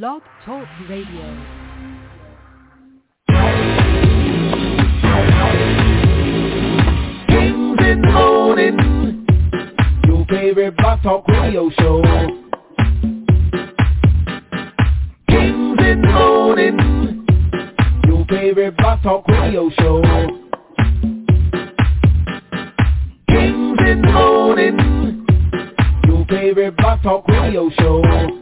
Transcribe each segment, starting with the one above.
Blog Talk Radio. Morning, your favorite Blog Talk Radio show. Kings in the morning, your favorite Blog Talk Radio show. Kings in the morning, your favorite Blog Talk Radio show.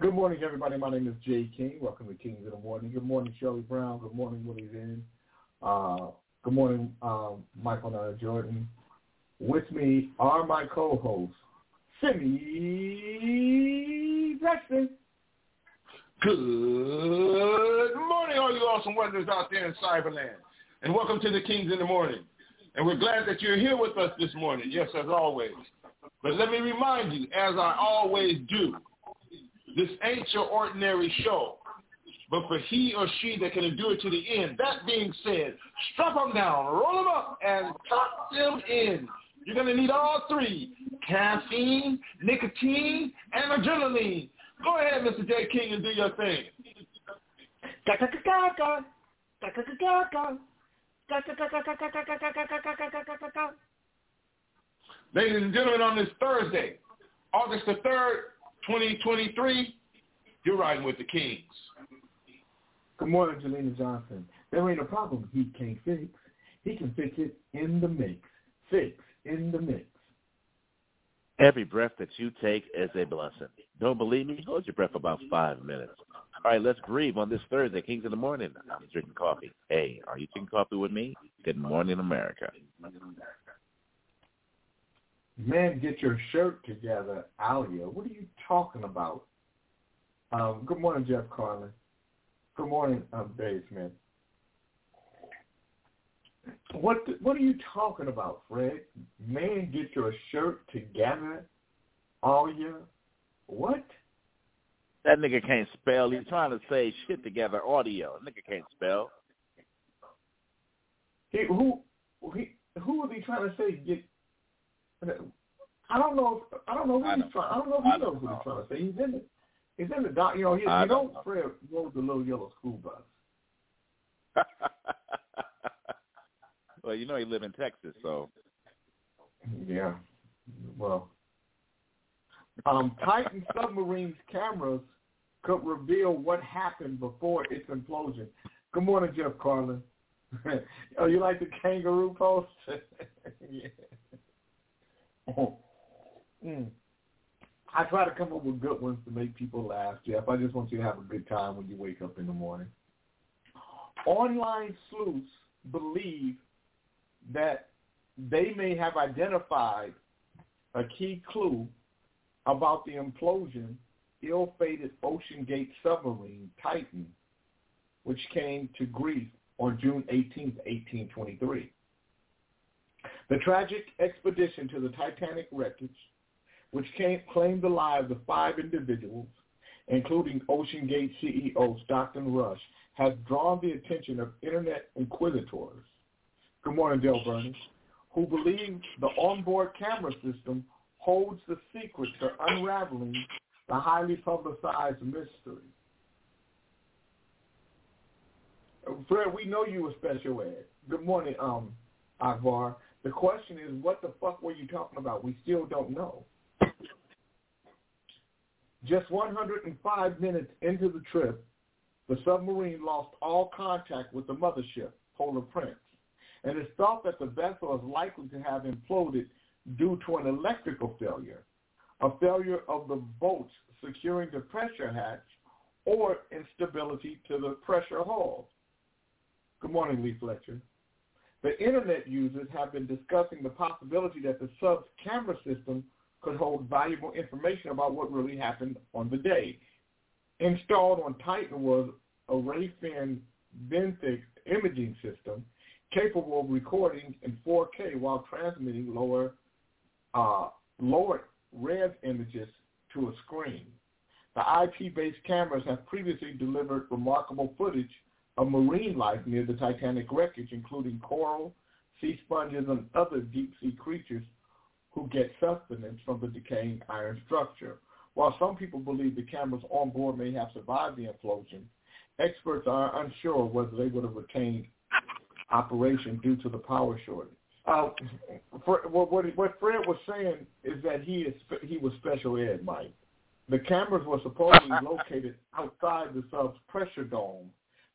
Good morning, everybody. My name is Jay King. Welcome to Kings in the Morning. Good morning, Shirley Brown. Good morning, Willie Vin. Uh, good morning, um, Michael Nara Jordan. With me are my co-hosts, Simi Preston. Good morning, all you awesome wonders out there in Cyberland. And welcome to the Kings in the Morning. And we're glad that you're here with us this morning, yes, as always. But let me remind you, as I always do, this ain't your ordinary show, but for he or she that can endure to the end. That being said, strap them down, roll them up, and tuck them in. You're going to need all three, caffeine, nicotine, and adrenaline. Go ahead, Mr. J. King, and do your thing. Ladies and gentlemen, on this Thursday, August the 3rd, 2023, you're riding with the Kings. Good morning, Jelena Johnson. There ain't a problem he can't fix. He can fix it in the mix. Fix in the mix. Every breath that you take is a blessing. Don't believe me? Hold your breath for about five minutes. All right, let's grieve on this Thursday, Kings in the Morning. I'm drinking coffee. Hey, are you drinking coffee with me? Good morning, America. Good morning, America. Man, get your shirt together, Alia. What are you talking about? Um, good morning, Jeff Carlin. Good morning, um, Dave Smith. What what are you talking about, Fred? Man, get your shirt together, Alia. What? That nigga can't spell. He's trying to say shit together audio. Nigga can't spell. He, who he, who was he trying to say get? I don't know. If, I don't know who he's trying. I don't know if he knows he's trying to say. He's in the he's in the doc. You know, he, I you don't know, know. Fred rode the little yellow school bus. well, you know he live in Texas, so Yeah. Well, um, Titan submarine's cameras could reveal what happened before its implosion. Good morning, Jeff Carlin. oh, you like the kangaroo post? yeah. Mm. I try to come up with good ones to make people laugh, Jeff. I just want you to have a good time when you wake up in the morning. Online sleuths believe that they may have identified a key clue about the implosion ill-fated OceanGate submarine Titan, which came to grief on June 18, 1823. The tragic expedition to the Titanic wreckage, which came, claimed the lives of five individuals, including OceanGate CEO Stockton Rush, has drawn the attention of Internet inquisitors. Good morning, Dale Burney who believe the onboard camera system holds the secret to unraveling the highly publicized mystery. Fred, we know you were special ed. Good morning, um, Akbar. The question is, what the fuck were you talking about? We still don't know. Just 105 minutes into the trip, the submarine lost all contact with the mothership, Polar Prince and it's thought that the vessel is likely to have imploded due to an electrical failure, a failure of the bolts securing the pressure hatch, or instability to the pressure hull. Good morning, Lee Fletcher. The internet users have been discussing the possibility that the sub's camera system could hold valuable information about what really happened on the day. Installed on Titan was a Rayfin Benthic imaging system capable of recording in 4K while transmitting lower uh, lower res images to a screen. The IP-based cameras have previously delivered remarkable footage of marine life near the Titanic wreckage, including coral, sea sponges, and other deep-sea creatures who get sustenance from the decaying iron structure. While some people believe the cameras on board may have survived the implosion, experts are unsure whether they would have retained operation due to the power shortage. Uh, for, what, what Fred was saying is that he is he was special ed, Mike. The cameras were supposedly located outside the sub's pressure dome,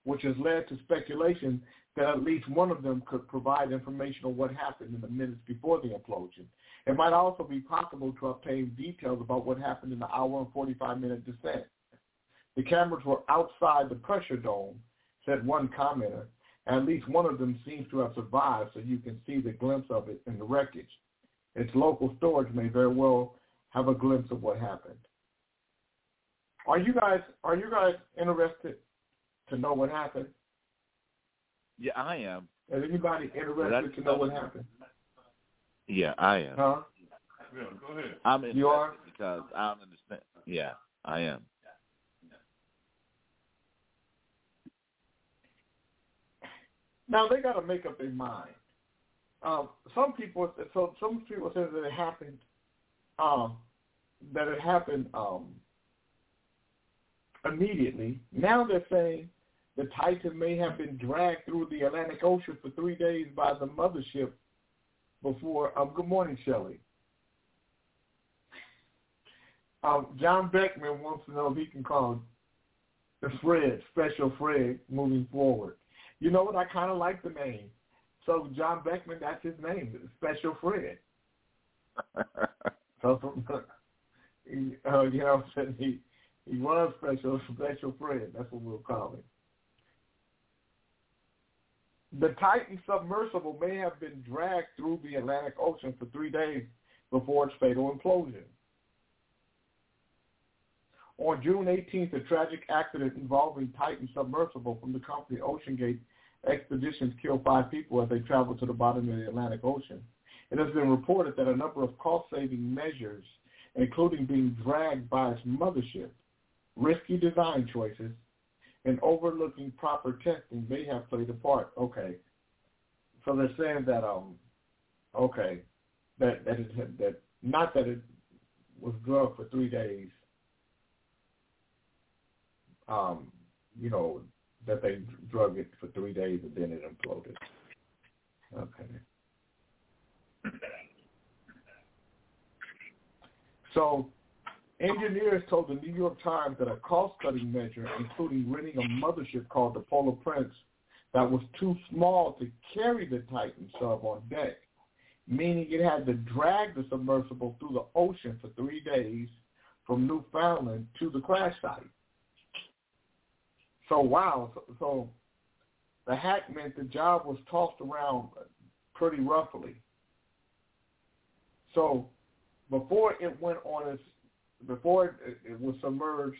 which has led to speculation that at least one of them could provide information on what happened in the minutes before the implosion. It might also be possible to obtain details about what happened in the hour and 45-minute descent. The cameras were outside the pressure dome, said one commenter, at least one of them seems to have survived, so you can see the glimpse of it in the wreckage. Its local storage may very well have a glimpse of what happened. Are you guys are you guys interested to know what happened? Yeah, I am. Is anybody interested to know what happened? Yeah, I am. Huh? Yeah, go ahead. I'm interested You are? because I don't understand. Yeah, I am. Now they got to make up their mind. Um, some people, so some people say that it happened, um, that it happened um, immediately. Now they're saying the Titan may have been dragged through the Atlantic Ocean for three days by the mothership before. Um, good morning, Shelley. Um, John Beckman wants to know if he can call the Fred, Special Fred, moving forward. You know what? I kind of like the name. So John Beckman, that's his name, Special Fred. so, uh, you know, he he was special, Special Fred. That's what we'll call him. The Titan submersible may have been dragged through the Atlantic Ocean for three days before its fatal implosion. On June 18th, a tragic accident involving Titan submersible from the company OceanGate Expeditions killed five people as they traveled to the bottom of the Atlantic Ocean. It has been reported that a number of cost-saving measures, including being dragged by its mothership, risky design choices, and overlooking proper testing may have played a part. Okay, so they're saying that um, okay, that that it, that not that it was drugged for three days. Um, you know that they drug it for three days and then it imploded. Okay. So engineers told the New York Times that a cost-cutting measure, including renting a mothership called the Polar Prince that was too small to carry the Titan sub on deck, meaning it had to drag the submersible through the ocean for three days from Newfoundland to the crash site. So wow, so, so the hack meant the job was tossed around pretty roughly. So before it went on its, before it, it was submerged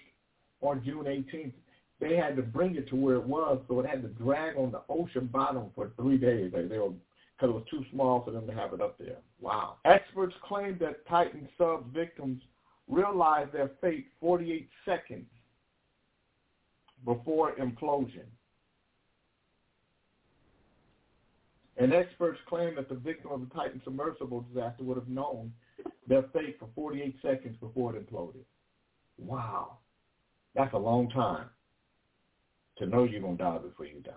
on June 18th, they had to bring it to where it was, so it had to drag on the ocean bottom for three days. They, they were because it was too small for them to have it up there. Wow. Experts claim that Titan sub victims realized their fate 48 seconds before implosion. And experts claim that the victim of the Titan submersible disaster would have known their fate for 48 seconds before it imploded. Wow. That's a long time to know you're going to die before you die.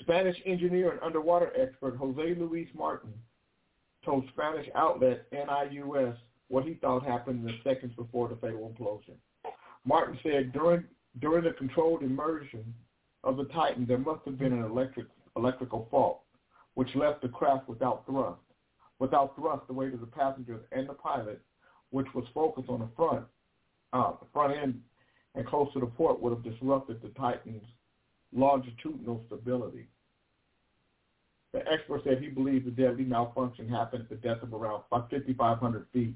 Spanish engineer and underwater expert Jose Luis Martin told Spanish outlet NIUS what he thought happened in the seconds before the fatal implosion. Martin said during during the controlled immersion of the Titan, there must have been an electric electrical fault, which left the craft without thrust. Without thrust, the weight of the passengers and the pilot, which was focused on the front, uh, the front end and close to the port, would have disrupted the Titan's longitudinal stability. The expert said he believed the deadly malfunction happened at the depth of around 5,500 feet,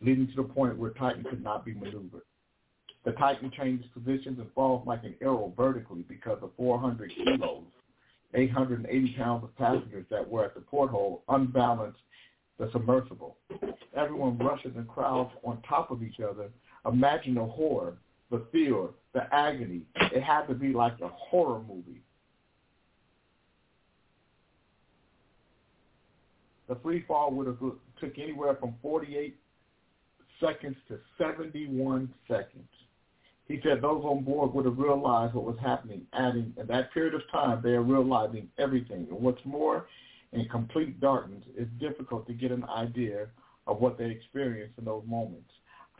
leading to the point where Titan could not be maneuvered. The Titan changes positions and falls like an arrow vertically because of 400 kilos, 880 pounds of passengers that were at the porthole unbalanced the submersible. Everyone rushes and crowds on top of each other. Imagine the horror, the fear, the agony. It had to be like a horror movie. The free fall would have took anywhere from 48 seconds to 71 seconds. He said those on board would have realized what was happening, adding, in that period of time, they are realizing everything. And what's more, in complete darkness, it's difficult to get an idea of what they experience in those moments.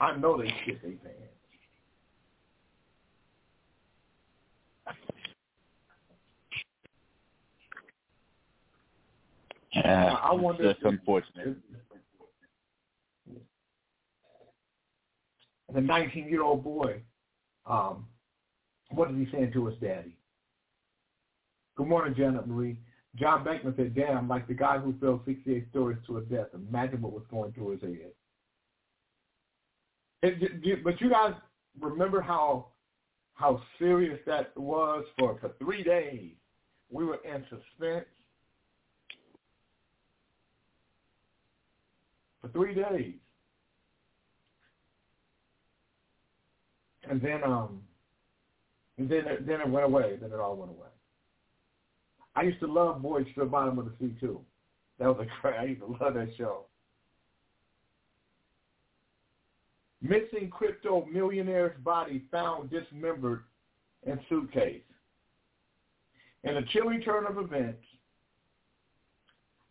I know they shit their pants. Yeah, I wonder that's if- unfortunate. The 19-year-old boy, um, what is he saying to his daddy? Good morning, Janet Marie. John Beckman said, damn, like the guy who fell 68 stories to his death. Imagine what was going through his head. It, but you guys remember how how serious that was for, for three days. We were in suspense for three days. And then um and then it, then it went away. Then it all went away. I used to love Voyage to the Bottom of the Sea too. That was a great. I used to love that show. Missing crypto millionaire's body found dismembered in suitcase. In a chilling turn of events,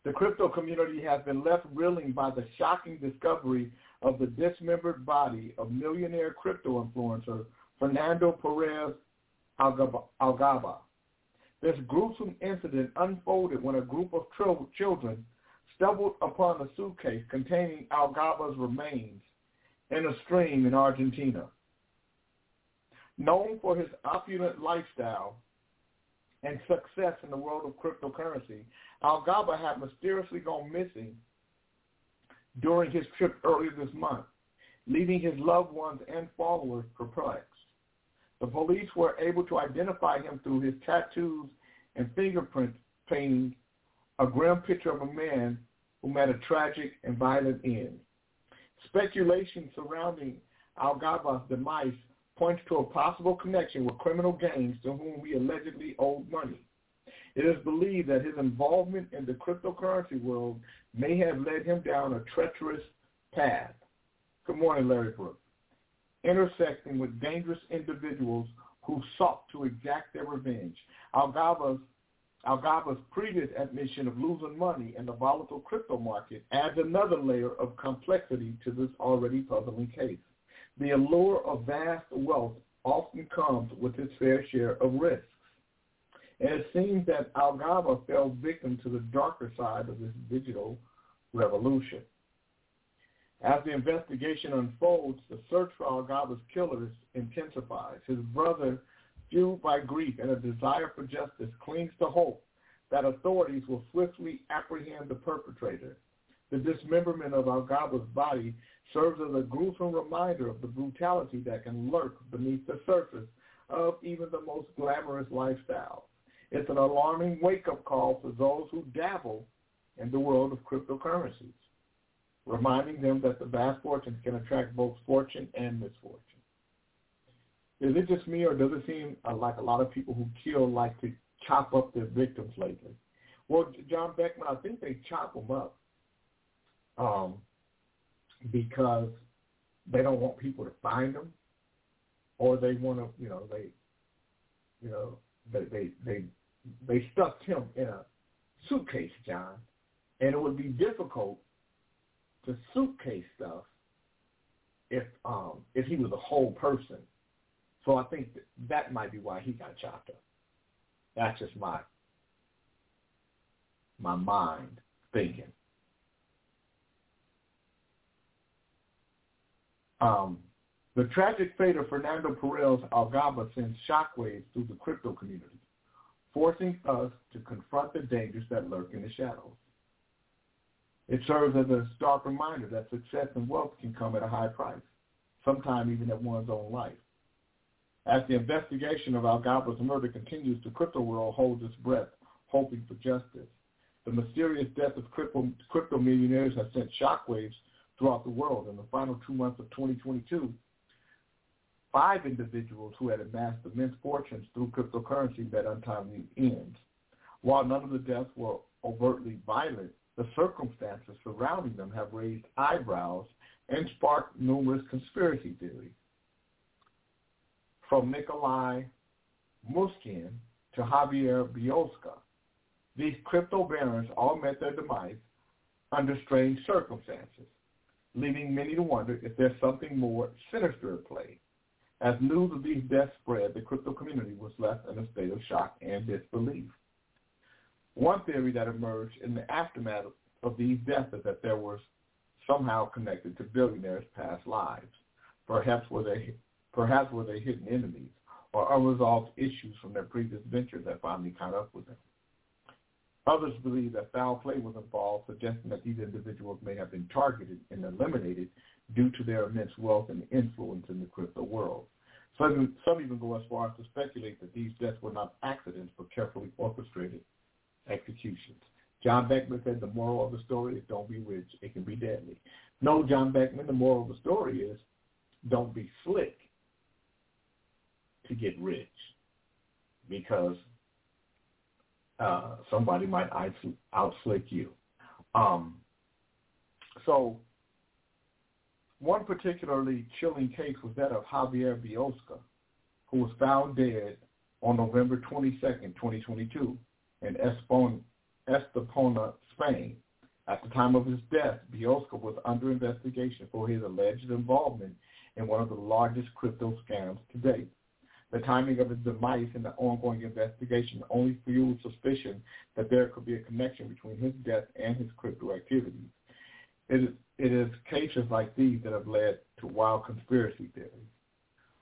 the crypto community has been left reeling by the shocking discovery of the dismembered body of millionaire crypto influencer Fernando Perez Algaba. This gruesome incident unfolded when a group of children stumbled upon a suitcase containing Algaba's remains in a stream in Argentina. Known for his opulent lifestyle and success in the world of cryptocurrency, Algaba had mysteriously gone missing during his trip earlier this month, leaving his loved ones and followers perplexed. The police were able to identify him through his tattoos and fingerprint painting, a grim picture of a man who met a tragic and violent end. Speculation surrounding Algaba's demise points to a possible connection with criminal gangs to whom he allegedly owed money. It is believed that his involvement in the cryptocurrency world may have led him down a treacherous path. Good morning, Larry Brooks. Intersecting with dangerous individuals who sought to exact their revenge. Algaba's, previous admission of losing money in the volatile crypto market adds another layer of complexity to this already puzzling case. The allure of vast wealth often comes with its fair share of risks. And it seems that Algaba fell victim to the darker side of this digital revolution. As the investigation unfolds, the search for Algaba's killers intensifies. His brother, fueled by grief and a desire for justice, clings to hope that authorities will swiftly apprehend the perpetrator. The dismemberment of Algaba's body serves as a gruesome reminder of the brutality that can lurk beneath the surface of even the most glamorous lifestyles. It's an alarming wake-up call for those who dabble in the world of cryptocurrencies, reminding them that the vast fortunes can attract both fortune and misfortune. Is it just me, or does it seem uh, like a lot of people who kill like to chop up their victims lately? Well, John Beckman, I think they chop them up um, because they don't want people to find them, or they want to, you know, they, you know, they they they they stuffed him in a suitcase, John, and it would be difficult to suitcase stuff if um if he was a whole person. So I think that, might be why he got chopped up. That's just my my mind thinking. Um, the tragic fate of Fernando Perez Algaba sends shockwaves through the crypto community, forcing us to confront the dangers that lurk in the shadows. It serves as a stark reminder that success and wealth can come at a high price, sometimes even at one's own life. As the investigation of Algaba's murder continues, the crypto world holds its breath, hoping for justice. The mysterious death of crypto, crypto millionaires has sent shockwaves throughout the world. In the final two months of 2022, five individuals who had amassed immense fortunes through cryptocurrency met untimely ends. While none of the deaths were overtly violent, the circumstances surrounding them have raised eyebrows and sparked numerous conspiracy theories. From Nikolai Mishustin to Javier Biosca, these crypto barons all met their demise under strange circumstances, leaving many to wonder if there's something more sinister at play. As news of these deaths spread, the crypto community was left in a state of shock and disbelief. One theory that emerged in the aftermath of these deaths is that there was somehow connected to billionaires' past lives. Perhaps were they, perhaps were they hidden enemies or unresolved issues from their previous ventures that finally caught up with them. Others believe that foul play was involved, suggesting that these individuals may have been targeted and eliminated due to their immense wealth and influence in the crypto world. Some, some even go as far as to speculate that these deaths were not accidents but carefully orchestrated executions. John Beckman said the moral of the story is don't be rich. It can be deadly. No, John Beckman, the moral of the story is don't be slick to get rich because uh, somebody might outslick you. Um, so one particularly chilling case was that of Javier Biosca, who was found dead on November 22nd, 2022 in Estepona, Spain. At the time of his death, Biosca was under investigation for his alleged involvement in one of the largest crypto scams to date. The timing of his demise and the ongoing investigation only fueled suspicion that there could be a connection between his death and his crypto activities. It is, it is cases like these that have led to wild conspiracy theories.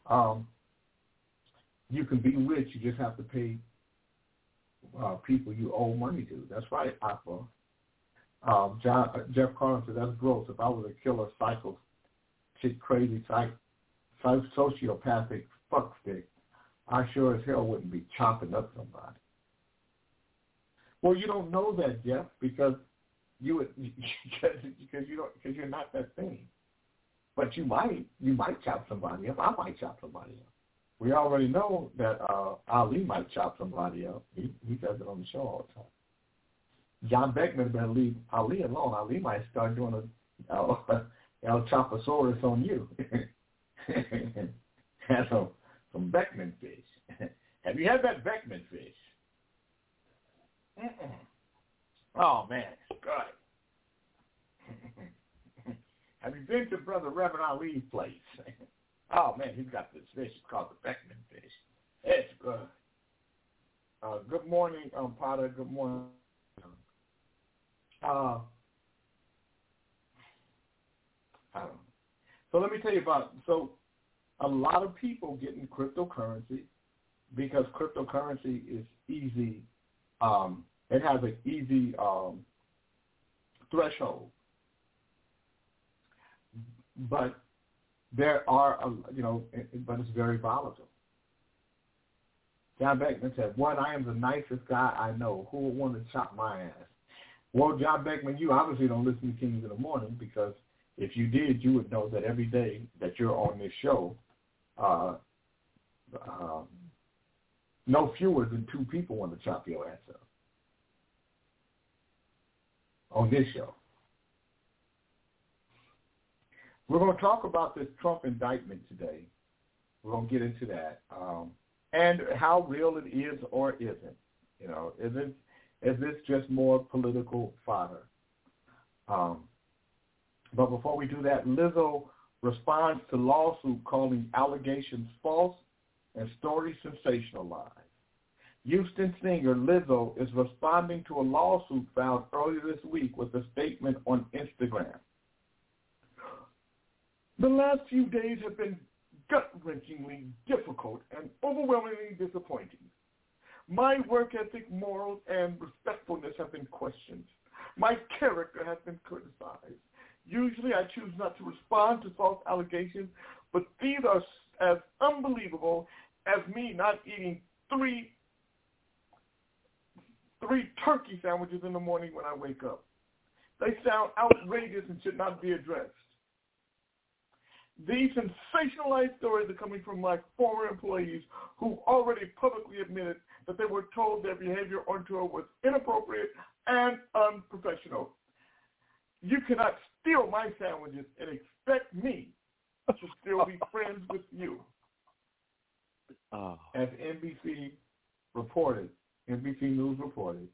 Um, you can be rich, you just have to pay uh, people you owe money to. That's right, Aqua. Um, John, uh, Jeff Carlin said, that's gross. If I was a killer, psycho, shit, crazy, psych, sociopathic fuckstick, I sure as hell wouldn't be chopping up somebody. Well, you don't know that, Jeff, because you would because you don't because you're not that thing. But you might you might chop somebody up. I might chop somebody up we already know that uh, Ali might chop somebody up. He, he does it on the show all the time. John Beckman better leave Ali alone. Ali might start doing a you know, El, Choposaurus on you. Have some, some Beckman fish. Have you had that Beckman fish? Mm-mm. Oh, man, good. Have you been to Brother Reverend Ali's place? Oh man, he's got this fish. It's called the Beckman fish. It's good. Uh, good morning, um, Potter. Good morning. Uh, I don't know. So let me tell you about so a lot of people get in cryptocurrency because cryptocurrency is easy. Um, it has an easy um, threshold, but there are, you know, but it's very volatile. John Beckman said, one, I am the nicest guy I know. Who would want to chop my ass? Well, John Beckman, you obviously don't listen to Kings in the Morning because if you did, you would know that every day that you're on this show, uh, um, no fewer than two people want to chop your ass up on this show. We're going to talk about this Trump indictment today. We're going to get into that um, and how real it is or isn't. You know, is it is this just more political fodder? Um, but before we do that, Lizzo responds to lawsuit calling allegations false and story sensationalized. Houston singer Lizzo is responding to a lawsuit filed earlier this week with a statement on Instagram. The last few days have been gut-wrenchingly difficult and overwhelmingly disappointing. My work ethic, morals, and respectfulness have been questioned. My character has been criticized. Usually I choose not to respond to false allegations, but these are as unbelievable as me not eating three three turkey sandwiches in the morning when I wake up. They sound outrageous and should not be addressed. These sensationalized stories are coming from my former employees who already publicly admitted that they were told their behavior on tour was inappropriate and unprofessional. You cannot steal my sandwiches and expect me to still be friends with you. Oh. As NBC reported, NBC News reported,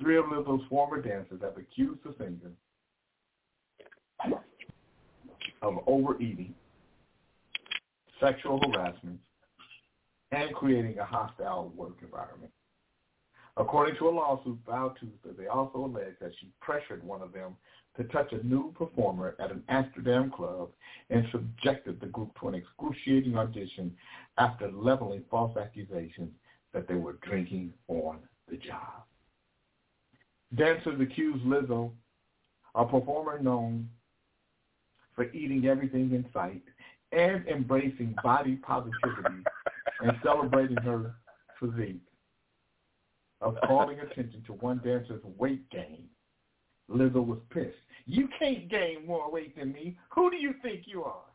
three of Lizzo's former dancers have accused the singer of overeating, sexual harassment, and creating a hostile work environment. According to a lawsuit filed Tuesday, they also allege that she pressured one of them to touch a new performer at an Amsterdam club and subjected the group to an excruciating audition after leveling false accusations that they were drinking on the job. Dancers accused Lizzo, a performer known for eating everything in sight and embracing body positivity and celebrating her physique, of calling attention to one dancer's weight gain. Lizzo was pissed. You can't gain more weight than me. Who do you think you are?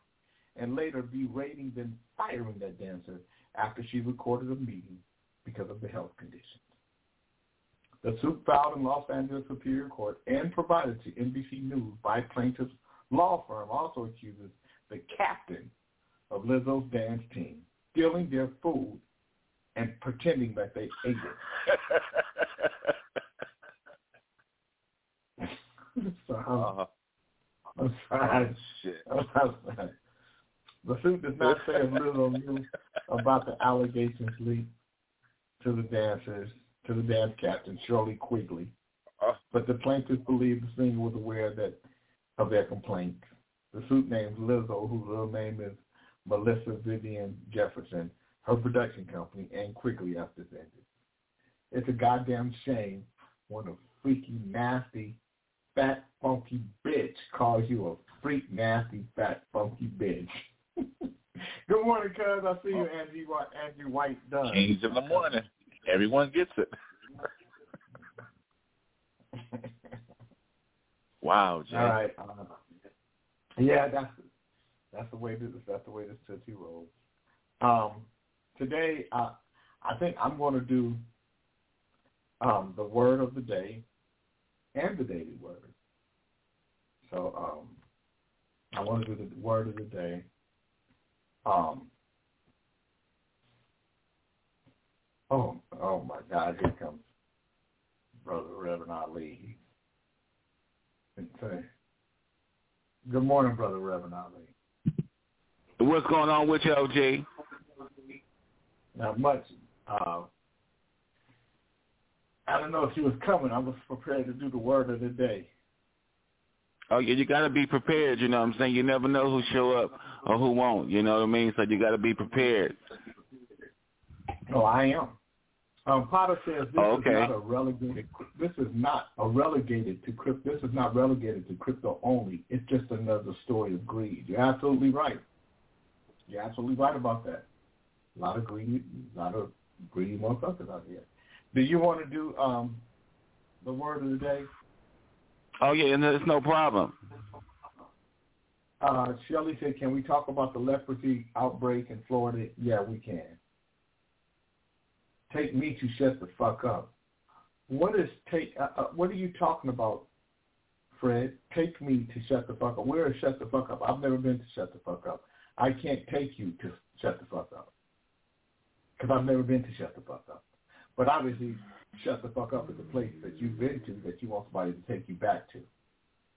And later berating and firing that dancer after she recorded a meeting because of the health conditions. The suit filed in Los Angeles Superior Court and provided to NBC News by plaintiff's law firm also accuses the captain of Lizzo's dance team stealing their food and pretending that they ate it. so, Uh-huh. I'm sorry. Shit. I'm sorry. The suit does not say a Lizzo knew about the allegations leaked to the dancers, to the dance captain, Shirley Quigley. Uh. But the plaintiffs believe the singer was aware that of their complaints. The suit names Lizzo, whose real name is Melissa Vivian Jefferson, her production company, and Quigley has defended. It's a goddamn shame when a freaky, nasty, fat, funky bitch calls you a freak, nasty, fat, funky bitch. Good morning, cuz. I see you, oh. Angie, White- Angie White Dunn. Kings in the morning. Everyone gets it. wow, Jay. All right. Uh, yeah, that's that's the way this that's the way this tootsie rolls. Um, today, uh, I think I'm going to do um, the word of the day and the daily word. So um, I want to do the word of the day. Um, oh, oh my God! Here comes Brother Reverend Ali. Say, Good morning, Brother Reverend Ali. What's going on with you, OJ? Not much. Uh, I don't know if she was coming. I was prepared to do the word of the day. Oh yeah, you gotta be prepared. You know what I'm saying? You never know who show up or who won't. You know what I mean? So you gotta be prepared. Oh, I am. Um, Potter says this okay. is not a relegated. This is not a relegated to crypto. This is not relegated to crypto only. It's just another story of greed. You're absolutely right. You're absolutely right about that. A lot of greed, a lot of greedy motherfuckers out here. Do you want to do um, the word of the day? Oh yeah, and it's no problem. Uh, Shelley said, "Can we talk about the leprosy outbreak in Florida?" Yeah, we can. Take me to shut the fuck up. What is take? Uh, uh, what are you talking about, Fred? Take me to shut the fuck up. Where is shut the fuck up? I've never been to shut the fuck up. I can't take you to shut the fuck up because I've never been to shut the fuck up. But obviously, shut the fuck up is a place that you've been to that you want somebody to take you back to.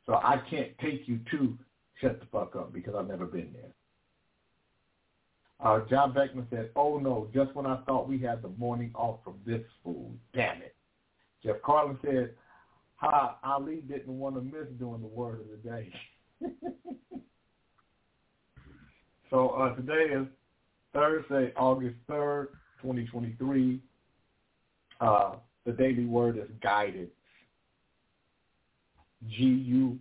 So I can't take you to shut the fuck up because I've never been there. Uh, John Beckman said, oh no, just when I thought we had the morning off from this fool. Damn it. Jeff Carlin said, ha, Ali didn't want to miss doing the word of the day. so uh, today is Thursday, August 3rd, 2023. Uh, the daily word is guidance. G-U-D-A-N-C-E.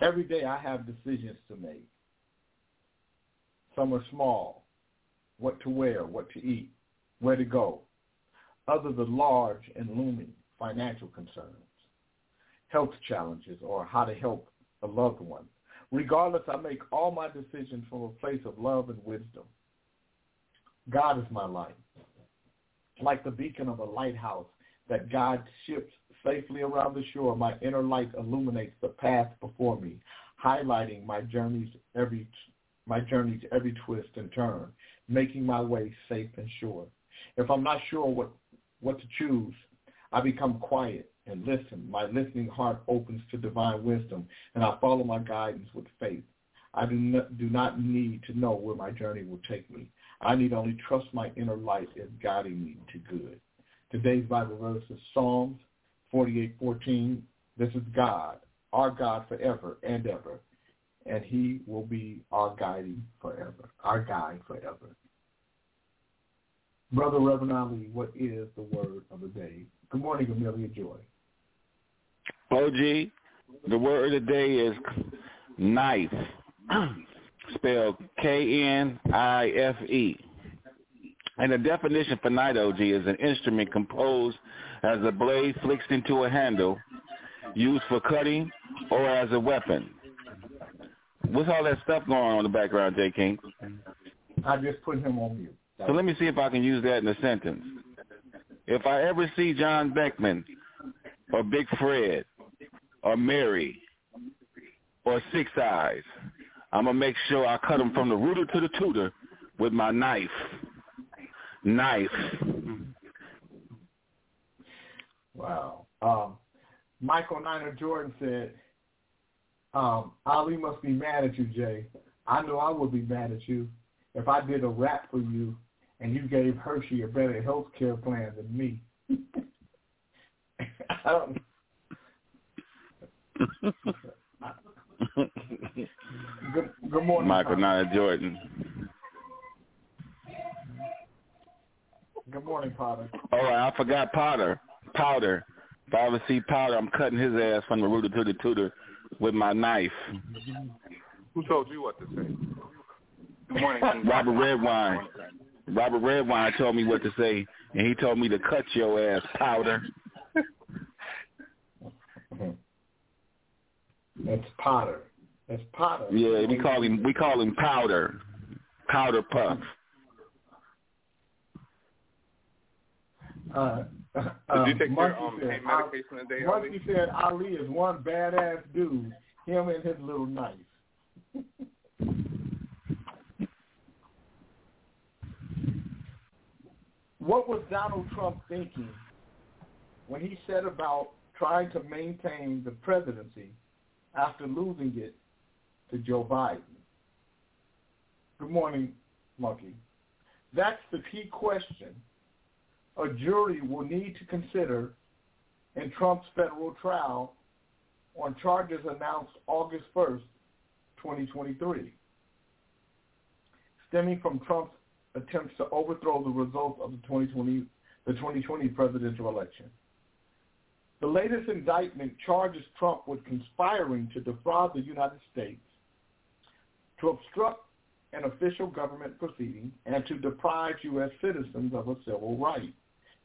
Every day I have decisions to make. Some are small, what to wear, what to eat, where to go. Others are large and looming financial concerns, health challenges, or how to help a loved one. Regardless, I make all my decisions from a place of love and wisdom. God is my light. Like the beacon of a lighthouse that guides ships safely around the shore, my inner light illuminates the path before me, highlighting my journey's every my journey's every twist and turn, making my way safe and sure. If I'm not sure what what to choose, I become quiet and listen. My listening heart opens to divine wisdom, and I follow my guidance with faith. I do not, do not need to know where my journey will take me. I need only trust my inner light is guiding me to good. Today's Bible verse is Psalms 48:14. This is God, our God forever and ever, and he will be our guiding forever, our guide forever. Brother Reverend Ali, what is the word of the day? Good morning, Amelia Joy. OG, the word of the day is knife, spelled K-N-I-F-E. And the definition for knife, OG, is an instrument composed as a blade fixed into a handle used for cutting or as a weapon. What's all that stuff going on in the background, J. King? I just put him on mute. So let me see if I can use that in a sentence. If I ever see John Beckman or Big Fred or Mary or Six Eyes, I'm going to make sure I cut them from the rooter to the tutor with my knife. Knife. Wow. Um, Michael Niner Jordan said, um, Ali must be mad at you, Jay. I know I would be mad at you if I did a rap for you and you gave Hershey a better health care plan than me. I don't good, good morning. Michael Niner Jordan. Good morning, Potter. All right, I forgot Potter. Powder. If I ever see Powder, I'm cutting his ass from the rooter to the tutor with my knife. Who told you what to say? Good morning, Robert Redwine. Robert Redwine told me what to say, and he told me to cut your ass, Powder. That's Potter. That's Potter. Yeah, we call him we call him Powder. Powder Puff. Uh, Did um, you take your um, pain medication today, Monkey Ali? said Ali is one badass dude. Him and his little knife. what was Donald Trump thinking when he set about trying to maintain the presidency after losing it to Joe Biden? Good morning, Monkey. That's the key question a jury will need to consider in Trump's federal trial on charges announced August 1st, 2023, stemming from Trump's attempts to overthrow the results of the 2020, the 2020 presidential election. The latest indictment charges Trump with conspiring to defraud the United States, to obstruct an official government proceeding, and to deprive U.S. citizens of a civil right,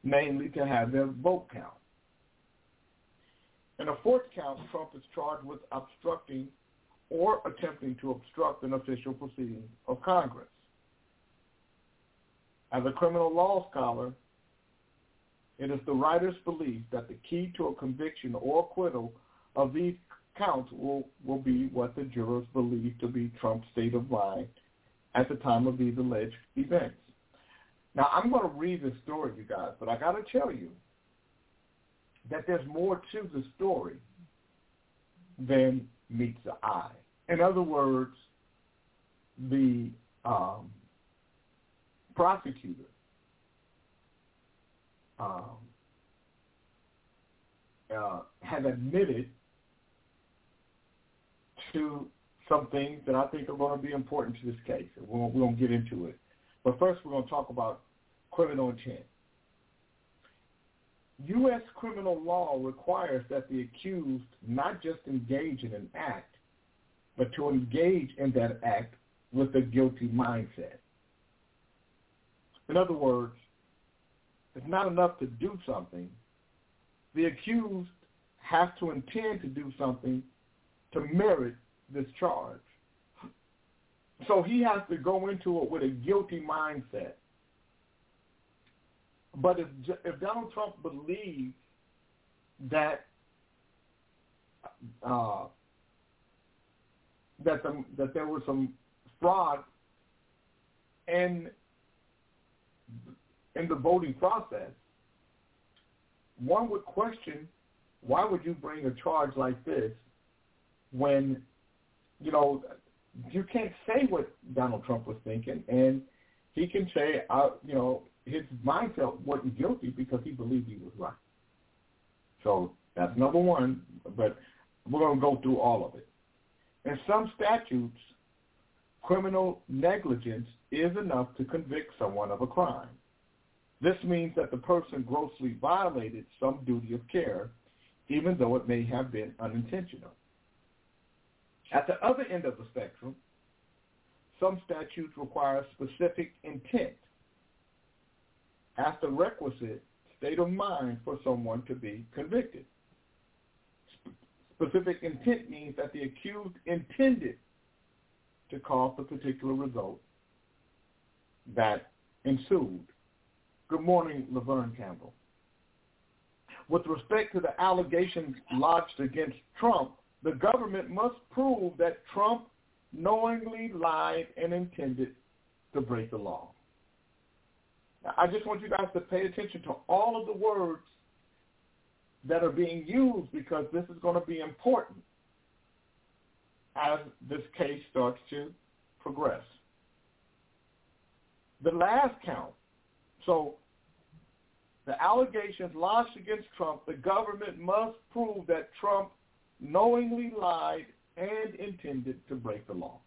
namely to have their vote count. In a fourth count, Trump is charged with obstructing or attempting to obstruct an official proceeding of Congress. As a criminal law scholar, it is the writer's belief that the key to a conviction or acquittal of these counts will, will be what the jurors believe to be Trump's state of mind at the time of these alleged events. Now, I'm going to read this story, you guys, but I got to tell you that there's more to the story than meets the eye. In other words, the um, prosecutor um, uh, has admitted to some things that I think are going to be important to this case. We won't, we won't get into it. But first, we're going to talk about criminal intent. U.S. criminal law requires that the accused not just engage in an act, but to engage in that act with a guilty mindset. In other words, it's not enough to do something. The accused has to intend to do something to merit this charge. So he has to go into it with a guilty mindset. But if, if Donald Trump believes that uh, that the, that there was some fraud in in the voting process, one would question why would you bring a charge like this when you know you can't say what Donald Trump was thinking, and he can say, uh, you know, his mindset wasn't guilty because he believed he was right. So that's number one, but we're going to go through all of it. In some statutes, criminal negligence is enough to convict someone of a crime. This means that the person grossly violated some duty of care, even though it may have been unintentional. At the other end of the spectrum, some statutes require specific intent as the requisite state of mind for someone to be convicted. Specific intent means that the accused intended to cause the particular result that ensued. Good morning, Laverne Campbell. With respect to the allegations lodged against Trump, the government must prove that Trump knowingly lied and intended to break the law. I just want you guys to pay attention to all of the words that are being used because this is going to be important as this case starts to progress. The last count, so the allegations lodged against Trump, the government must prove that Trump knowingly lied and intended to break the law.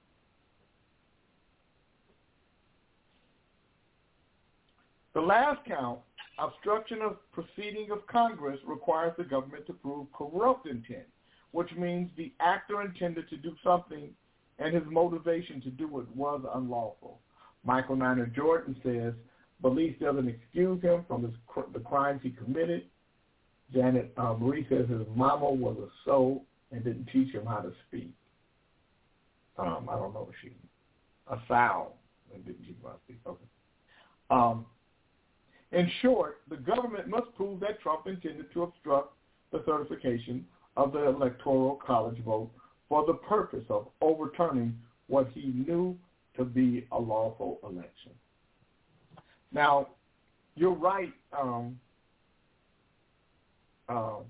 The last count, obstruction of proceeding of Congress, requires the government to prove corrupt intent, which means the actor intended to do something and his motivation to do it was unlawful. Michael Niner Jordan says, belief doesn't excuse him from his, the crimes he committed. Janet uh, Marie says his mama was a soul and didn't teach him how to speak. Um, I don't know if she a sow and didn't teach him how to speak. Okay. Um, in short, the government must prove that Trump intended to obstruct the certification of the Electoral College vote for the purpose of overturning what he knew to be a lawful election. Now, you're right. Um, um,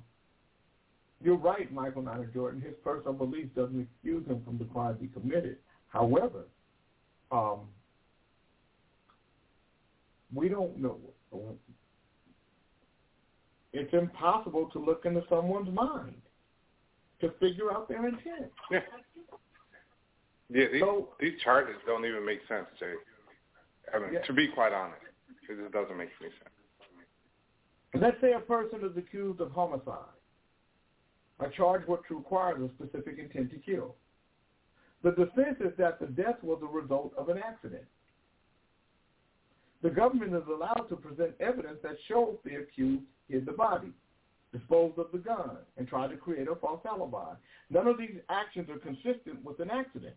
you're right, Michael Niner Jordan. His personal beliefs doesn't excuse him from the crimes he committed. However, um, we don't know. It's impossible to look into someone's mind to figure out their intent. Yeah, yeah these, so, these charges don't even make sense, Jay. I mean, yeah. to be quite honest, it just doesn't make any sense. Let's say a person is accused of homicide a charge which requires a specific intent to kill. The defense is that the death was a result of an accident. The government is allowed to present evidence that shows the accused hid the body, disposed of the gun, and tried to create a false alibi. None of these actions are consistent with an accident.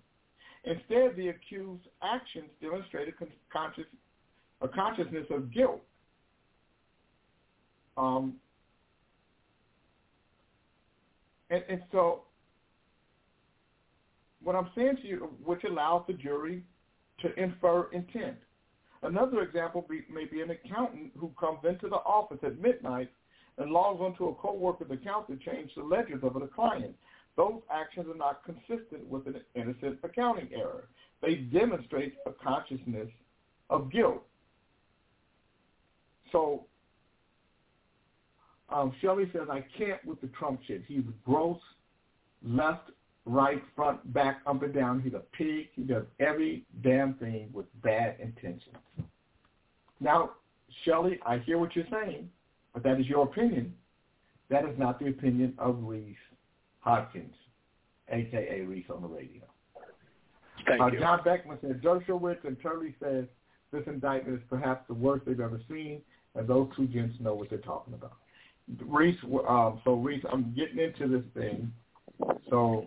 Instead, the accused's actions demonstrate a, conscious, a consciousness of guilt. Um, and, and so what I'm saying to you, which allows the jury to infer intent. Another example be, may be an accountant who comes into the office at midnight and logs onto a co-worker's account to change the ledgers of a client. Those actions are not consistent with an innocent accounting error. They demonstrate a consciousness of guilt. So um, Shelley says, I can't with the Trump shit. He's gross, left, right, front, back, up and down. He's a pig. He does every damn thing with bad intentions. Now, Shelley, I hear what you're saying, but that is your opinion. That is not the opinion of Reese Hodkins, a.k.a. Reese on the radio. Thank uh, you. John Beckman said Dershowitz and Turley says this indictment is perhaps the worst they've ever seen, and those two gents know what they're talking about. Reese, um, so Reese, I'm getting into this thing, so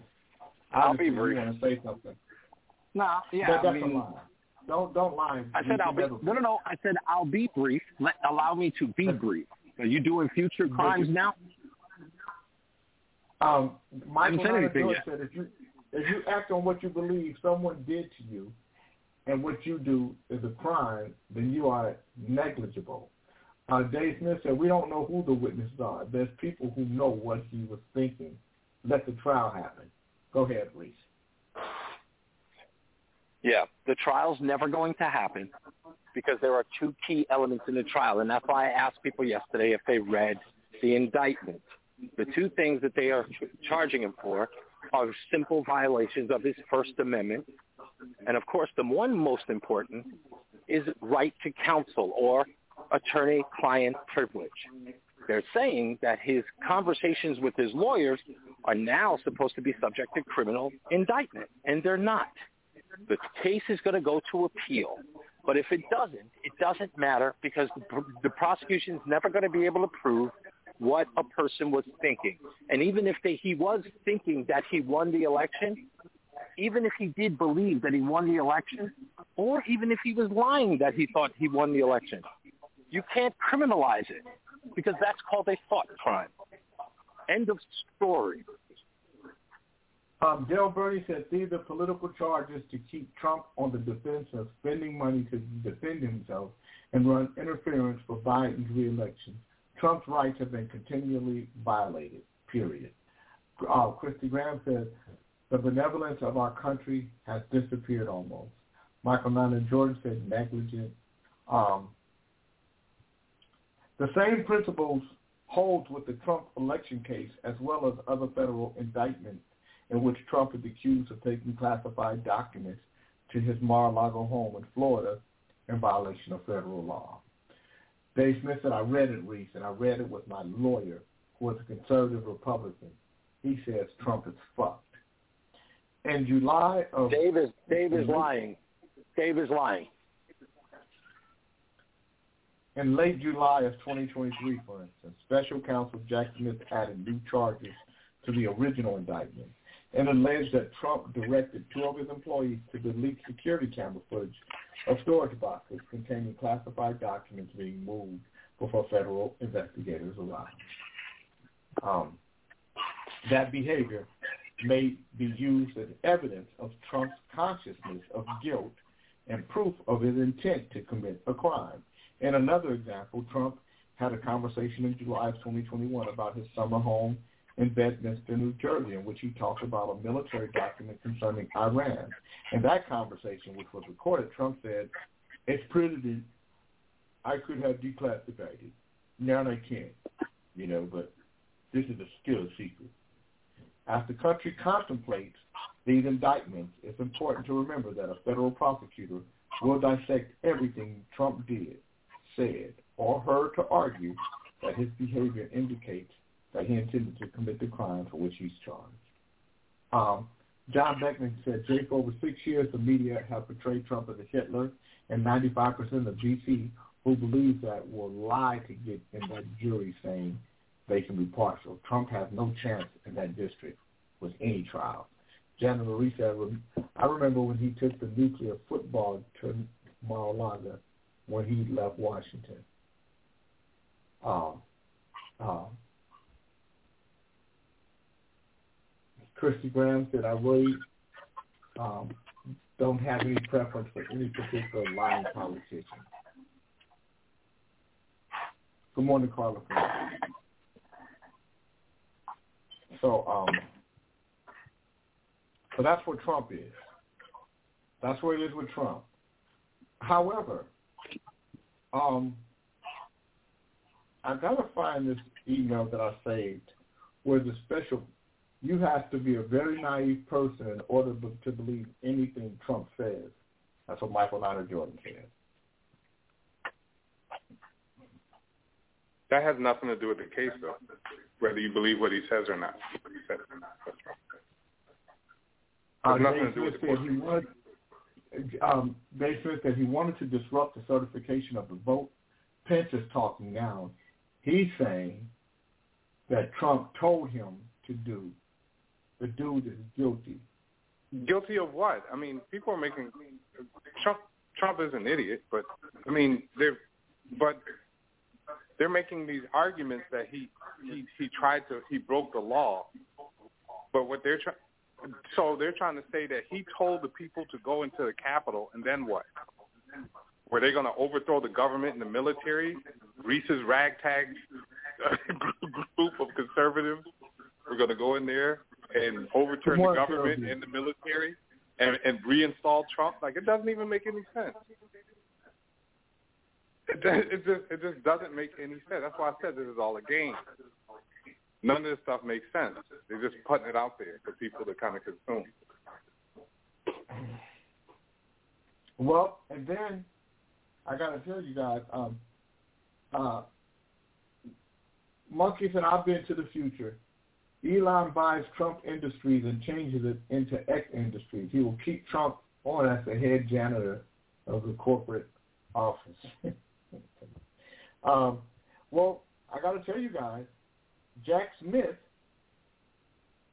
I'll be obviously brief. you want to say something. No, yeah, but I mean, a lie. Don't don't lie. I said You I'll be never- no, no, no. I said I'll be brief. Let allow me to be brief. Are you doing future crimes now? Um, Michael said Hunter anything yet. said if you if you act on what you believe someone did to you, and what you do is a crime, then you are negligible. Uh, Dave Smith said we don't know who the witnesses are. There's people who know what he was thinking. Let the trial happen. Go ahead, Reese. Yeah, the trial's never going to happen because there are two key elements in the trial, and that's why I asked people yesterday if they read the indictment. The two things that they are ch- charging him for are simple violations of his First Amendment, and of course, the one most important is right to counsel or attorney-client privilege. They're saying that his conversations with his lawyers are now supposed to be subject to criminal indictment, and they're not. The case is going to go to appeal. But if it doesn't, it doesn't matter because the, the prosecution is never going to be able to prove what a person was thinking. And even if they, he was thinking that he won the election, even if he did believe that he won the election, or even if he was lying that he thought he won the election, you can't criminalize it because that's called a thought crime. End of story. Um, Dale Burney said these are political charges to keep Trump on the defense of spending money to defend himself and run interference for Biden's reelection. Trump's rights have been continually violated, period. Uh, Christy Graham said the benevolence of our country has disappeared almost. Michael Nana Jordan said negligent. Um, the same principles holds with the Trump election case as well as other federal indictments in which Trump is accused of taking classified documents to his Mar-a-Lago home in Florida in violation of federal law. Dave Smith said, I read it, Reese, and I read it with my lawyer, who is a conservative Republican. He says Trump is fucked. In July of... Dave is, Dave is mm-hmm. lying. Dave is lying. In late July of 2023, for instance, Special Counsel Jack Smith added new charges to the original indictment and alleged that Trump directed two of his employees to delete security camera footage of storage boxes containing classified documents being moved before federal investigators arrived. Um, that behavior may be used as evidence of Trump's consciousness of guilt and proof of his intent to commit a crime. In another example, Trump had a conversation in July of 2021 about his summer home in Bedminster, New Jersey, in which he talked about a military document concerning Iran. In that conversation, which was recorded, Trump said, "As president, I could have declassified it. Now I can't, you know, but this is a still a secret." As the country contemplates these indictments, it's important to remember that a federal prosecutor will dissect everything Trump did, said, or heard to argue that his behavior indicates that he intended to commit the crime for which he's charged. Um, John Beckman said, for over six years, the media have portrayed Trump as a Hitler, and 95% of DC who believe that will lie to get in that jury saying they can be partial. Trump has no chance in that district with any trial. Janet Marie said, I remember when he took the nuclear football to Mar-a-Lago when he left Washington. Um, um, Christy Graham said, I really um, don't have any preference for any particular lying politician. Good morning, Carla. So, um, so that's where Trump is. That's where it is with Trump. However, um, I gotta find this email that I saved where the special you have to be a very naive person in order to believe anything Trump says. That's what Michael Niner Jordan said. That has nothing to do with the case, though. Whether you believe what he says or not. That's Uh, nothing to do with the said court. he was um, Dave Smith said he wanted to disrupt the certification of the vote. Pence is talking now. He's saying that Trump told him to do. The dude is guilty. Guilty of what? I mean, people are making Trump. Trump is an idiot, but I mean, they're but they're making these arguments that he he he tried to he broke the law. But what they're trying so they're trying to say that he told the people to go into the Capitol, and then what? Were they going to overthrow the government and the military? Reese's ragtag group of conservatives were going to go in there and overturn the government and the military and, and reinstall Trump? Like, it doesn't even make any sense. It, it just it just doesn't make any sense. That's why I said this is all a game. None of this stuff makes sense. They're just putting it out there for people to kind of consume. Well, and then I got to tell you guys, um, uh, Monkey said, I've been to the future. Elon buys Trump Industries and changes it into X Industries. He will keep Trump on as the head janitor of the corporate office. um, well, I got to tell you guys, Jack Smith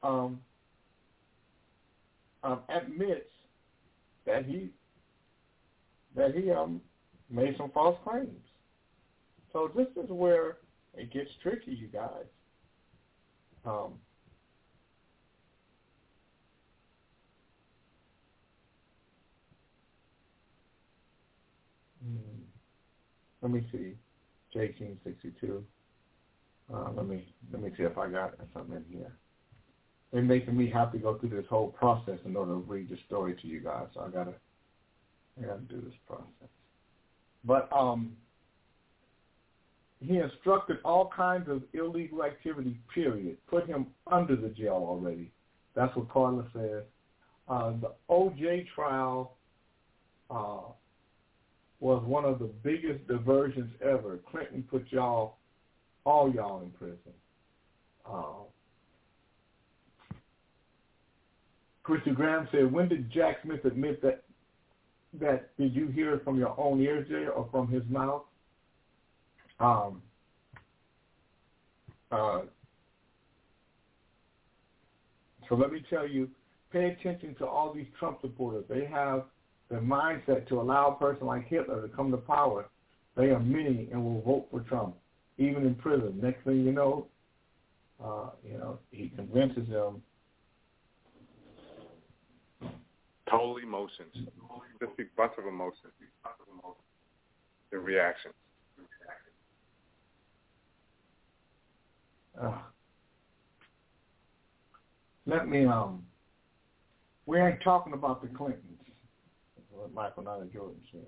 um, um, admits that he that he um, made some false claims. So this is where it gets tricky, you guys. Um, hmm. let me see. J King sixty two. Uh, let me let me see if I got something in here. They're making me have to go through this whole process in order to read the story to you guys. So I gotta I gotta do this process. But um, he instructed all kinds of illegal activity. Period. Put him under the jail already. That's what Carla says. Uh, the OJ trial uh, was one of the biggest diversions ever. Clinton put y'all all y'all in prison. Um, Christy Graham said, when did Jack Smith admit that that did you hear it from your own ears Jay, or from his mouth? Um, uh, so let me tell you, pay attention to all these Trump supporters. They have the mindset to allow a person like Hitler to come to power. They are many and will vote for Trump even in prison. Next thing you know, uh, you know, he convinces them. Total emotions. Just a bunch of emotions. The reactions. Uh, let me um we ain't talking about the Clintons, what Michael Nana Jordan said.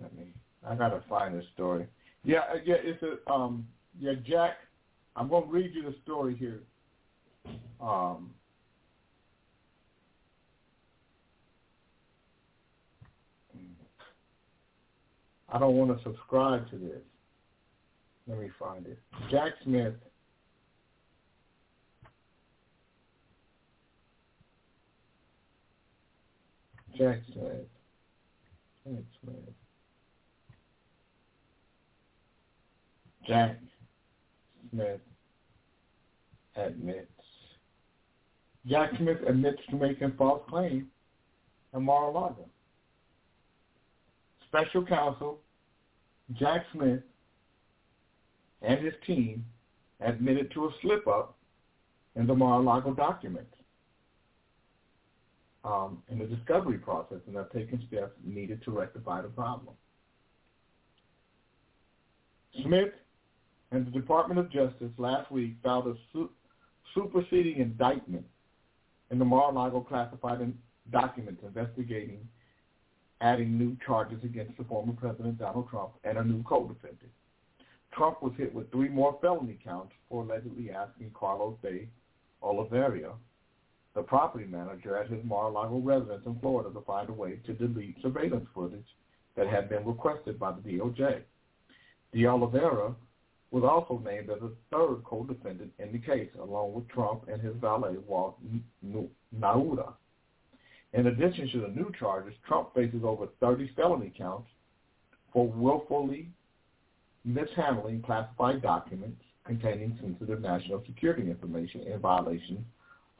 Let me. I gotta find this story. Yeah, uh, yeah. It's a um. Yeah, Jack. I'm gonna read you the story here. Um. I don't want to subscribe to this. Let me find it. Jack Smith. Jack Smith. Jack Smith. Jack Smith admits. Jack Smith admits to making false claims in Mar-a-Lago. Special counsel Jack Smith and his team admitted to a slip-up in the Mar-a-Lago documents um, in the discovery process and have taken steps needed to rectify the problem. Smith and the Department of Justice last week filed a su- superseding indictment in the Mar-a-Lago classified in documents investigating adding new charges against the former President Donald Trump and a new co-defendant. Trump was hit with three more felony counts for allegedly asking Carlos de Oliveira, the property manager at his Mar-a-Lago residence in Florida, to find a way to delete surveillance footage that had been requested by the DOJ. De Oliveira was also named as a third co-defendant in the case, along with Trump and his valet, Walt Nauta. In addition to the new charges, Trump faces over 30 felony counts for willfully mishandling classified documents containing sensitive national security information in violation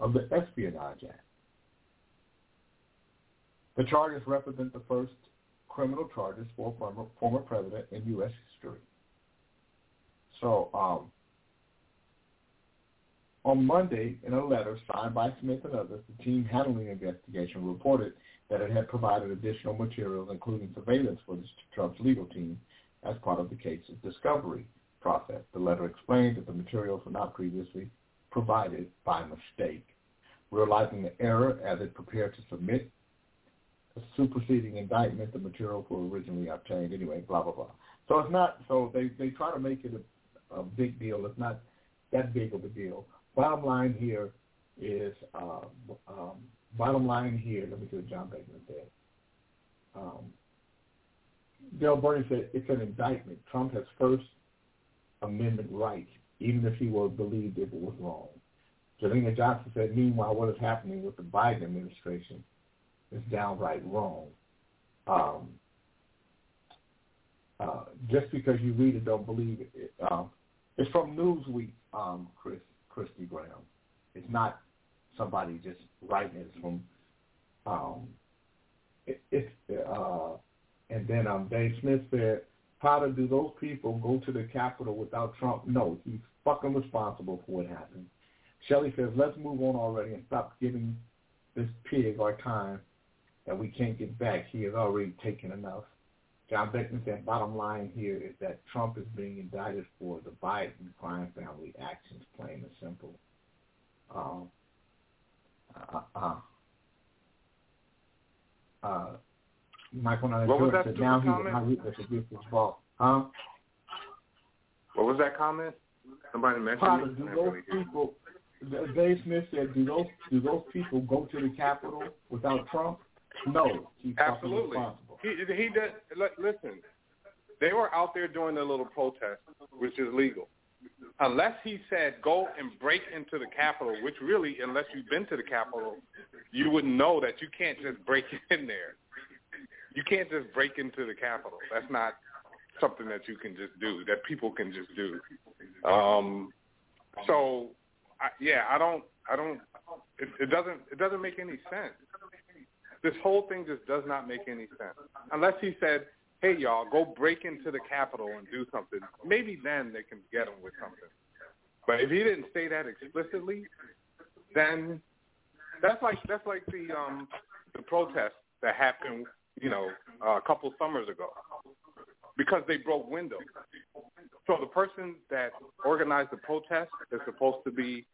of the Espionage Act. The charges represent the first criminal charges for a former, former president in U.S. history. So um, on Monday, in a letter signed by Smith and others, the team handling the investigation reported that it had provided additional materials, including surveillance footage, to Trump's legal team as part of the case's discovery process. The letter explained that the materials were not previously provided by mistake. Realizing the error as it prepared to submit a superseding indictment, the materials were originally obtained anyway, blah, blah, blah. So it's not, so they, they try to make it a, big deal. It's not that big of a deal. Bottom line here is, uh, um, bottom line here, let me see what John Beckman said. Um, Dale Bernie said it's an indictment. Trump has First Amendment rights, even if he was believed if it was wrong. Jelena Johnson said, meanwhile, what is happening with the Biden administration is downright wrong. Um, uh, just because you read it, don't believe it. um, it's from Newsweek, um, Chris Christy Graham. It's not somebody just writing it. It's from um, it, it's uh, and then um, Dave Smith said, how do those people go to the Capitol without Trump? No, he's fucking responsible for what happened. Shelley says, let's move on already and stop giving this pig our time that we can't get back. He has already taken enough. John Beckman said, bottom line here is that Trump is being indicted for the Biden crime family actions, plain and simple. Um, uh, uh, uh, Michael Knight what was that said now he will not against his fault. Huh? What was that comment? Somebody mentioned it? do those really people, Dave Smith said, do those do those people go to the Capitol without Trump? No, he's Absolutely. He he li- Listen, they were out there doing their little protest, which is legal. Unless he said go and break into the Capitol, which really, unless you've been to the Capitol, you wouldn't know that you can't just break in there. You can't just break into the Capitol. That's not something that you can just do. That people can just do. Um, so, I, yeah, I don't. I don't. It, it doesn't. It doesn't make any sense. This whole thing just does not make any sense. Unless he said, "Hey, y'all, go break into the Capitol and do something." Maybe then they can get him with something. But if he didn't say that explicitly, then that's like that's like the um the protest that happened, you know, uh, a couple summers ago, because they broke windows. So the person that organized the protest is supposed to be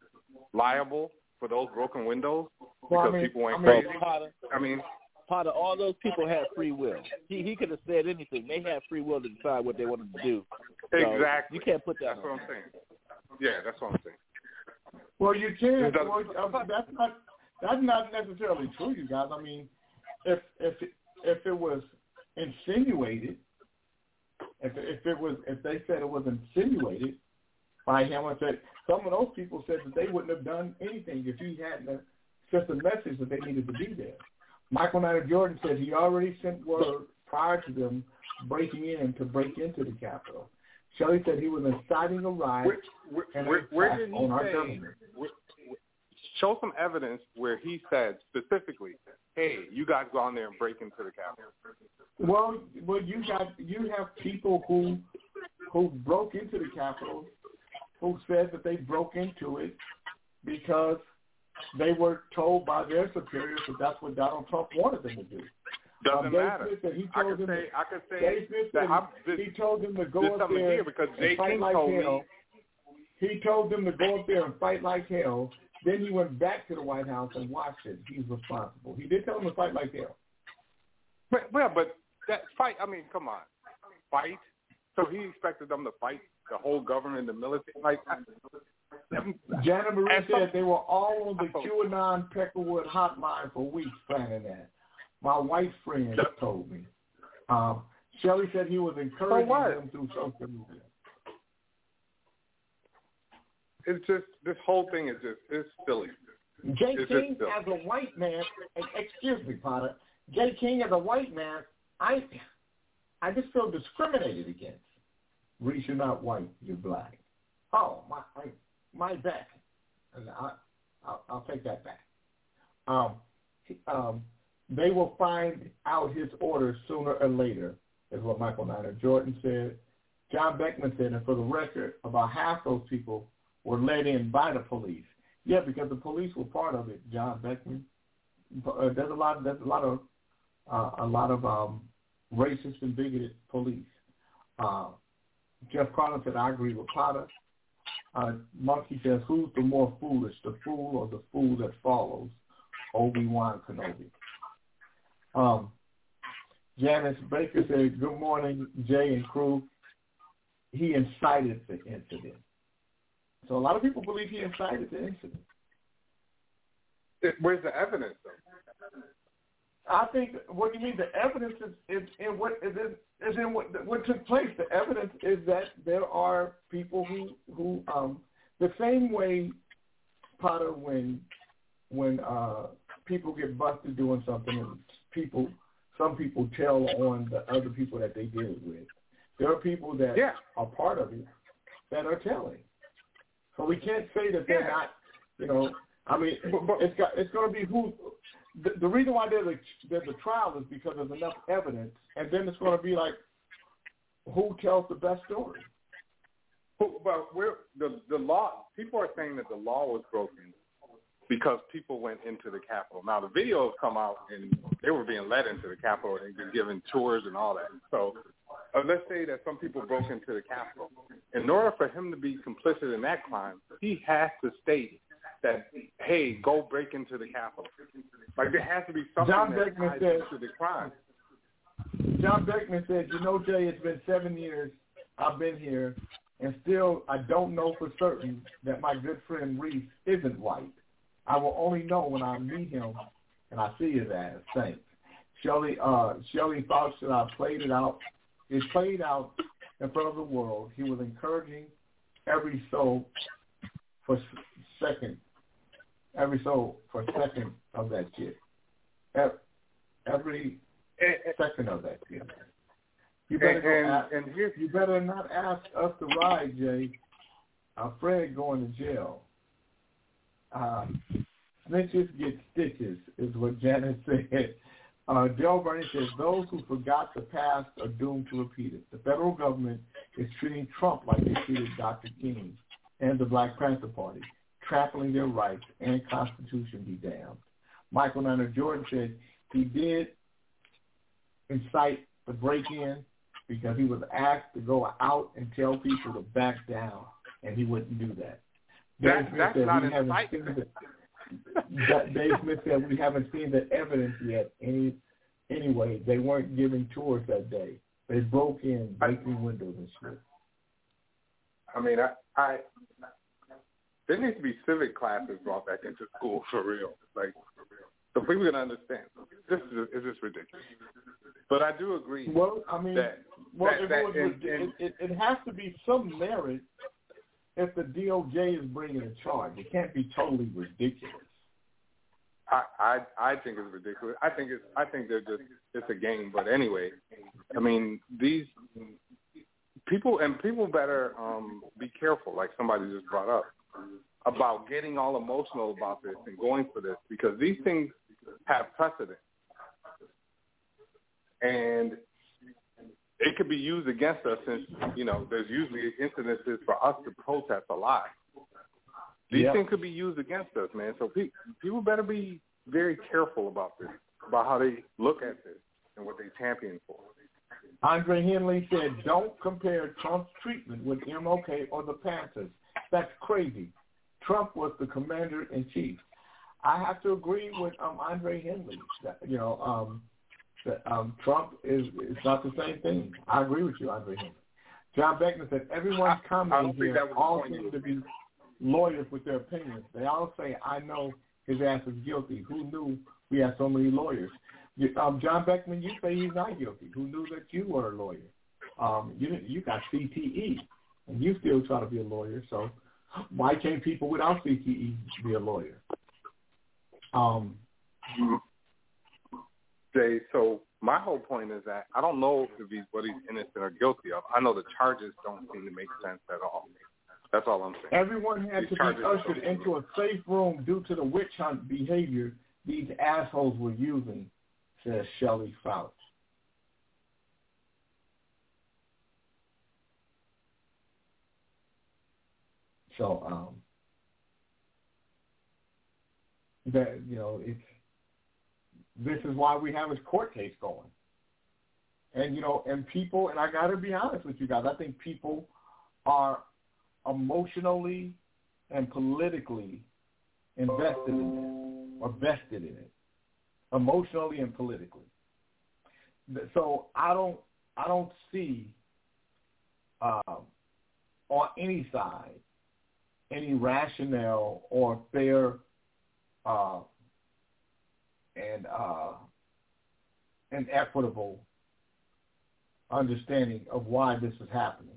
liable for those broken windows because Well, I mean- people went I mean- crazy. Potter, I mean, Potter, all those people had free will. He he could have said anything. They had free will to decide what they wanted to do. So exactly. You can't put that That's on. what I'm saying. Yeah, that's what I'm saying. Well, you can. It doesn't- Well, that's not that's not necessarily true, you guys. I mean, if if if it was insinuated, if if it was if they said it was insinuated by him, and said some of those people said that they wouldn't have done anything if he hadn't sent the message that they needed to be there. Michael Knight of Jordan said he already sent word prior to them breaking in to break into the Capitol. Shelley said he was inciting a riot Where, where, and where, where did he on our say? government. Where- show some evidence where he said specifically, "Hey, you guys go on there and break into the Capitol." Well, well, you got you have people who who broke into the Capitol, who said that they broke into it because they were told by their superiors that that's what Donald Trump wanted them to do. Doesn't Um, matter. Said he I told could them say I could say that I'm, this, he told them to go up there here because Jay and fight King like told hell. me. He told them to go up there and fight like hell. Then he went back to the White House and watched it. He's responsible. He did tell them to fight like hell. But, well, but that fight. I mean, come on, fight. So he expected them to fight the whole government, the military. Like, I, Janet Marie said some- they were all on the QAnon Peckerwood hotline for weeks planning that. My white friend told me. Um, Shelley said he was encouraging what? them through social media. it's just this whole thing is just it's silly. Jay It's King just- as a white man, excuse me, Potter. Jay King as a white man, I, I just feel discriminated against. You're not white, you're black. Oh, my, my. And I, I'll, I'll take that back. Um, um, they will find out his orders sooner or later, is what Michael Niner Jordan said. John Beckman said, and for the record, about half those people were let in by the police. Yeah, because the police were part of it. John Beckman. Uh, there's a lot. There's a lot of uh, a lot of um, racist and bigoted police. Uh, Jeff Carter said, "I agree with Potter." Uh, Monkey says, "Who's the more foolish, the fool or the fool that follows?" Obi Wan Kenobi. Um, Janice Baker said, "Good morning, Jay and crew." He incited the incident. So a lot of people believe he incited the incident. It, where's the evidence though? I think what do you mean the evidence is, is in what is in, is in what what took place. The evidence is that there are people who who um the same way Potter when when uh people get busted doing something and people some people tell on the other people that they did it with. There are people that Yeah. are part of it that are telling. So we can't say that they're Yeah. not you know I mean But- but- it's got it's gonna be who the, the reason why there's a there's a trial is because there's enough evidence, and then it's going to be like, who tells the best story? But, we're, the the law. People are saying that the law was broken because people went into the Capitol. Now the videos come out and they were being led into the Capitol and been given tours and all that. So uh, let's say that some people broke into the Capitol. In order for him to be complicit in that crime, he has to state that, hey, go break into the Capitol. Like there has to be something John that Beckman ties said- into the crime. John Beckman said, "You know, Jay, it's been seven years I've been here, and still I don't know for certain that my good friend Reese isn't white. I will only know when I meet him and I see his ass. Thanks." Shelley, uh, Shelley thought that I played it out. It played out in front of the world. He was encouraging every soul for second, every soul for second of that kid. Ev- Every second of that kid. You better and, ask, and here's you better not ask us to ride, Jay. Uh, Fred going to jail. Uh, snitches get stitches is what Janet said. Uh, Dale Bernie says those who forgot the past are doomed to repeat it. The federal government is treating Trump like they treated Dr. King and the Black Panther Party, trampling their rights and Constitution be damned. Michael Niner Jordan said he did incite the break-in because he was asked to go out and tell people to back down, and he wouldn't do that. That- Dave Smith that's said not we haven't incitement. seen the- that- Dave Smith said we haven't seen the evidence yet. Any anyway, they weren't giving tours that day. They broke in, breaking windows and shit. I mean, I, I there needs to be civic classes brought back into school for real. Like, so people can understand. This is is just ridiculous. But I do agree Well, I mean, that well, that, that it, and- it, and- it, it has to be some merit if the DOJ is bringing a charge. It can't be totally ridiculous. I, I I think it's ridiculous. I think it's I think they're just it's a game. But anyway, I mean these people and people better um be careful, like somebody just brought up, about getting all emotional about this and going for this because these things have precedent. And it could be used against us since, you know, there's usually incidences for us to protest a lot. These Yep. things could be used against us, man. So pe- people better be very careful about this, about how they look at this and what they champion for. Andre Henley said, don't compare Trump's treatment with MLK or the Panthers. That's crazy. Trump was the commander in chief. I have to agree with um, Andre Henley. That, you know, um, that um, Trump is it's not the same thing. I agree with you, Andre Henley. John Beckman said everyone's commenting here all seem to be lawyers with their opinions. They all say, "I know his ass is guilty." Who knew we had so many lawyers? You- Um, John Beckman, you say he's not guilty. Who knew that you were a lawyer? Um, you you got CTE, and you still try to be a lawyer. So Why can't people without CTE be a lawyer? Um, Jay, so my whole point is that I don't know if he's what he's innocent or guilty of. I know the charges don't seem to make sense at all. That's all I'm saying. Everyone had These to be ushered into a safe room due to the witch hunt behavior these assholes were using, says Shelley Fouch. So, um, that you know, it's this is why we have this court case going. And you know, and people, and I got to be honest with you guys, I think people are emotionally and politically invested in this or vested in it, emotionally and politically. So I don't, I don't see um, on any side any rationale or fair uh, and uh, and equitable understanding of why this is happening.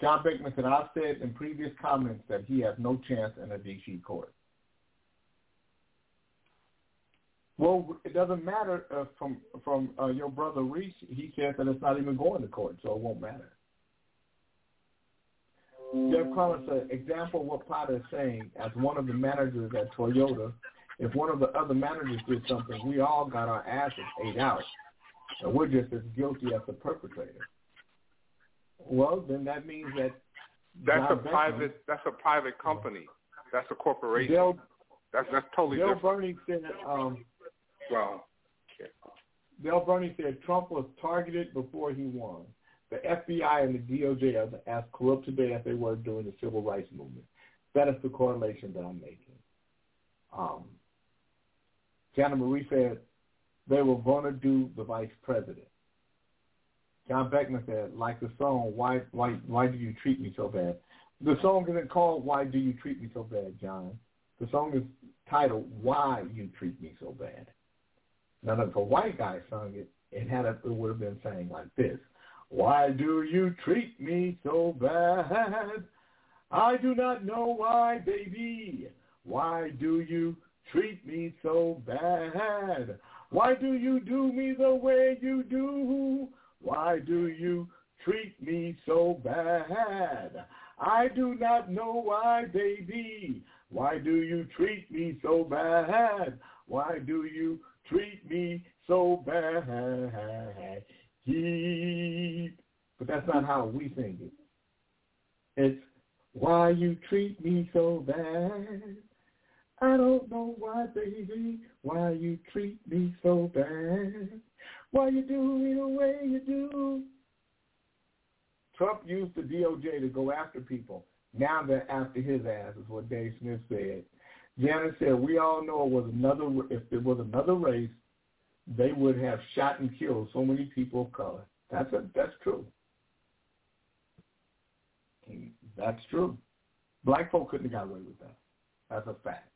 John Beckman said, I've said in previous comments that he has no chance in a D.C. court. Well, it doesn't matter uh, from from uh, your brother Reese. He said that it's not even going to court, so it won't matter. Jeff Collins said, example of what Potter is saying, as one of the managers at Toyota, if one of the other managers did something, we all got our asses ate out, and we're just as guilty as the perpetrator. Well, then that means that That's John a private. That's a private company. That's a corporation. Bill, that's that's totally Bill different. Bernie said, um, Well, Bill Bernie said Trump was targeted before he won. The FBI and the DOJ are as corrupt today as they were during the civil rights movement. That is the correlation that I'm making. Um, Jana Marie said they were going to do the vice president. John Beckman said, like the song, why, why, why do you treat me so bad? The song isn't called Why Do You Treat Me So Bad, John. The song is titled Why You Treat Me So Bad. Now, if a white guy sung it, it had a, it would have been saying like this: Why do you treat me so bad? I do not know why, baby. Why do you treat me so bad? Why do you do me the way you do? Why do you treat me so bad? I do not know why, baby. Why do you treat me so bad? Why do you treat me so bad? He, but that's not how we sing it. It's why you treat me so bad. I don't know why, baby, why you treat me so bad. Why you do me the way you do. Trump used the DOJ to go after people. Now they're after his ass, is what Dave Smith said. Janet said, we all know it was another, if it was another race, they would have shot and killed so many people of color. That's a, that's true. That's true. Black folk couldn't have got away with that. That's a fact.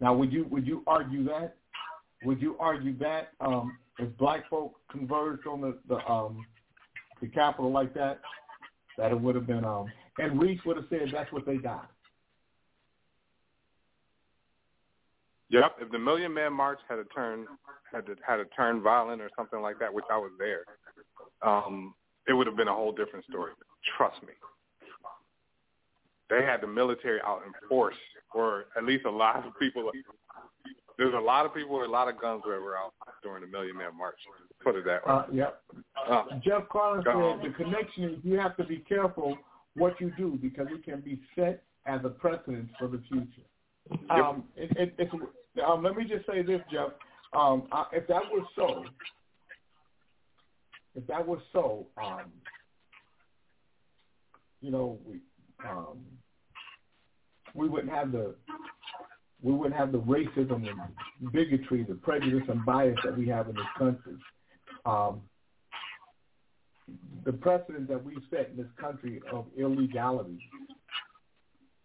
Now, would you would you argue that? Would you argue that um, if black folk converged on the the, um, the capital like that, that it would have been um, and Reese would have said that's what they got. Yep. If the Million Man March had a turn had to, had a turn violent or something like that, which I was there, um, it would have been a whole different story. Trust me. They had the military out in force, or at least a lot of people. There's a lot of people with a lot of guns that were out during the Million Man March. Put it that way. Uh, yep. Uh, Jeff Collins said the connection is you have to be careful what you do because it can be set as a precedent for the future. Um, it, it, it's, um, let me just say this, Jeff. Um, uh, if that was so, if that was so, um, you know, we um, we wouldn't have the we wouldn't have the racism and bigotry, the prejudice and bias that we have in this country. Um, the precedent that we've set in this country of illegality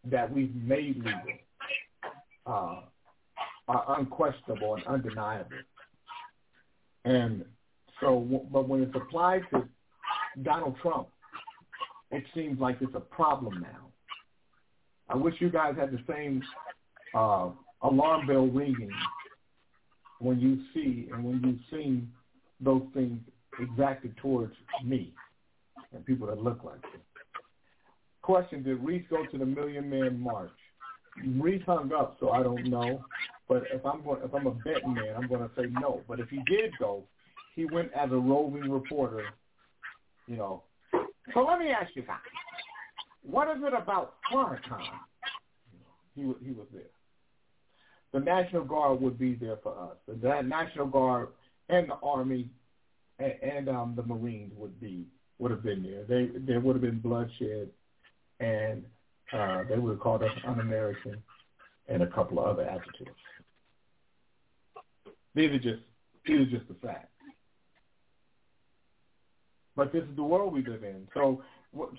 that we've made legal uh, are unquestionable and undeniable. And so, but when it's applied to Donald Trump it seems like it's a problem now. I wish you guys had the same uh, alarm bell ringing when you see and when you've seen those things exacted towards me and people that look like me. Question, did Reese go to the Million Man March? Reese hung up, so I don't know. But if I'm going, if I'm a betting man, I'm going to say no. But if he did go, he went as a roving reporter, you know. So let me ask you guys, what is it about Farrakhan? He he was there. The National Guard would be there for us. The National Guard and the Army and, and um, the Marines would be would have been there. They there would have been bloodshed, and uh, they would have called us un-American and a couple of other adjectives. These are just these are just the facts. But this is the world we live in. So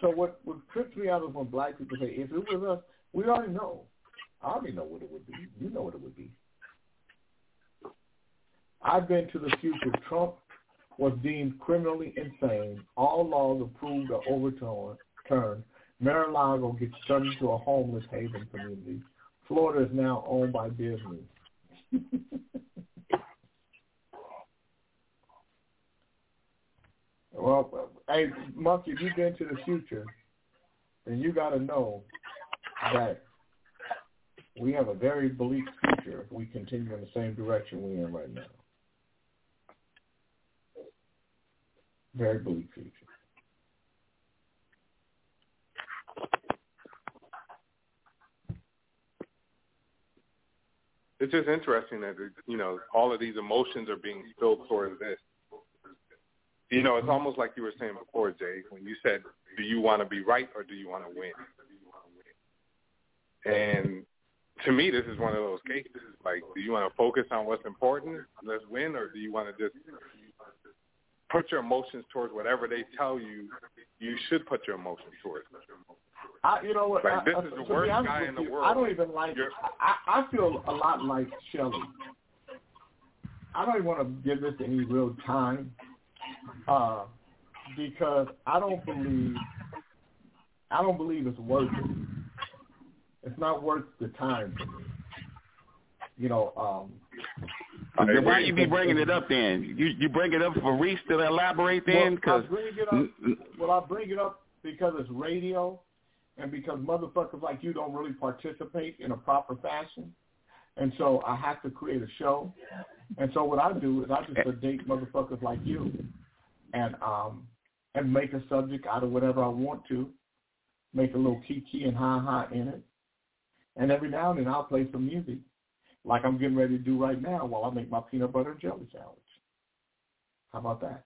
so what what trips me out is when black people say, if it was us, we already know. I already know what it would be. You know what it would be. I've been to the future. Trump was deemed criminally insane. All laws approved or overturned. Mar-a-Lago gets turned into a homeless haven community. Florida is now owned by Disney. well, hey, Monkey, if you've been to the future, then you got to know that we have a very bleak future if we continue in the same direction we're in right now. Very bleak future. It's just interesting that you know all of these emotions are being spilled towards this. You know, it's almost like you were saying before, Jay, when you said, "Do you want to be right or do you want to win?" And to me, this is one of those cases. Like, do you want to focus on what's important, let's win, or do you want to just put your emotions towards whatever they tell you you should put your emotions towards? I, you know what? Like, this I, is the worst guy in the you, world. I don't even like. I, I feel a lot like Shelly. I don't even want to give this any real time uh, because I don't believe. I don't believe it's worth it. It's not worth the time for me. You know, um, then why you be bringing it up then? You you bring it up for Reese to elaborate then? Well, I Cause bring it up. Well, I bring it up because it's radio, and because motherfuckers like you don't really participate in a proper fashion, and so I have to create a show. And so what I do is I just sedate motherfuckers like you, and um, and make a subject out of whatever I want to, make a little kiki and ha ha in it, and every now and then I'll play some music, like I'm getting ready to do right now while I make my peanut butter and jelly sandwich. How about that?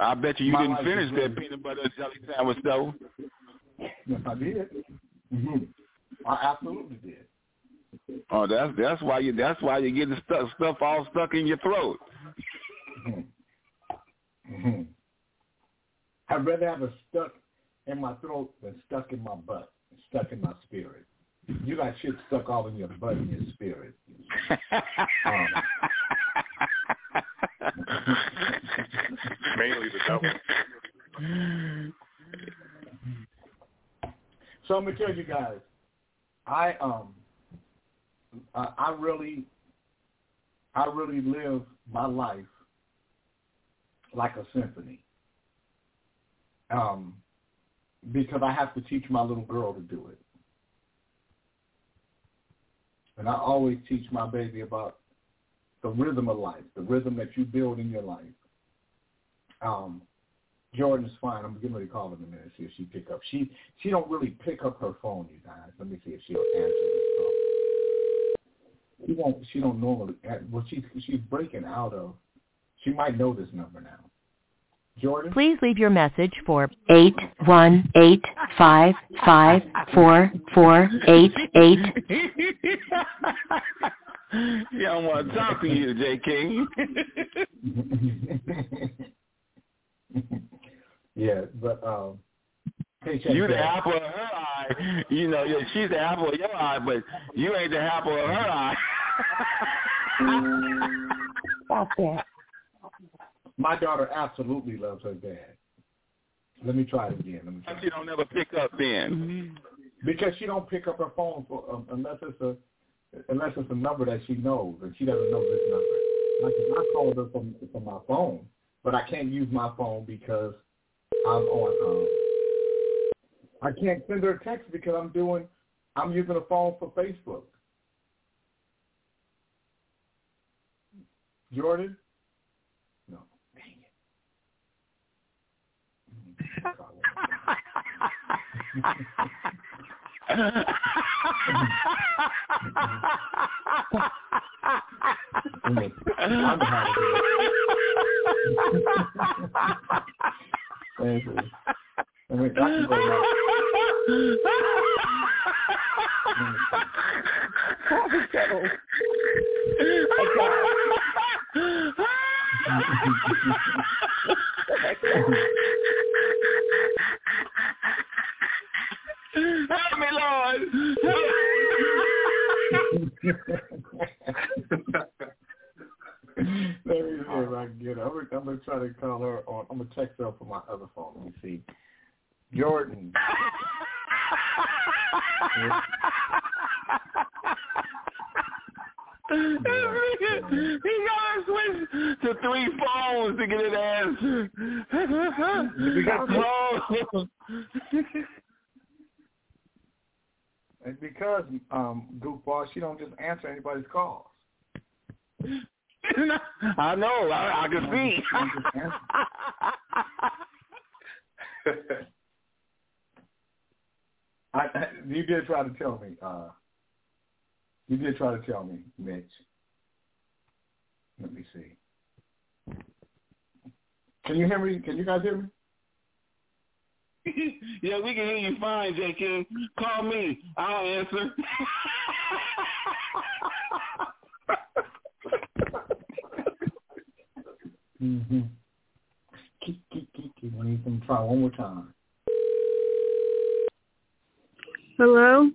I bet you you My didn't finish that peanut butter and jelly sandwich though. Yes, I did. hmm I absolutely did. Oh, that's that's why you that's why you're getting stuff stuff all stuck in your throat. hmm I'd rather have it stuck in my throat than stuck in my butt, stuck in my spirit. You got shit stuck all in your butt and your spirit. Um, Mainly the devil. So I'm gonna tell you guys, I um, I, I really, I really live my life like a symphony. Um, because I have to teach my little girl to do it, and I always teach my baby about the rhythm of life, the rhythm that you build in your life. Um, Jordan's fine. I'm getting ready to call her in a minute, see if she pick up. She she don't really pick up her phone, you guys. Let me see if she'll answer this phone. She won't. She don't normally. Well, she's she's breaking out of. She might know this number now. Jordan. Please leave your message for eight one eight five five four four eight eight. yeah, I want to talk to you, J. King. yeah, but um, You the apple of her eye. You know, yeah, she's the apple of your eye, but you ain't the apple of her eye. Stop that. My daughter absolutely loves her dad. Let me try it again. Let me try. she don't never pick up then. Because she don't pick up her phone for, um, unless it's a unless it's a number that she knows, and she doesn't know this number. Like if I called her from from my phone, but I can't use my phone because I'm on. Um, I can't send her a text because I'm doing. I'm using a phone for Facebook. Jordan. No. Dang it. I'm gonna have to do it. Thank. I mean, I can go. Help me, Lord. Let me see if I can get her. I'm gonna, I'm gonna try to call her on. I'm gonna text her from my other phone. Let me see. Jordan. he gotta switch to three phones to get an answer. Oh. It's because um, goofball, she don't just answer anybody's calls. I know. I, I can see. She don't just answer. I, I, you did try to tell me. Uh, you did try to tell me, Mitch. Let me see. Can you hear me? Can you guys hear me? yeah, we can hear you fine, J. King. Call me. I'll answer. Mm-hmm. Keep, keep, keep, keep. Let me let try one more time. Hello?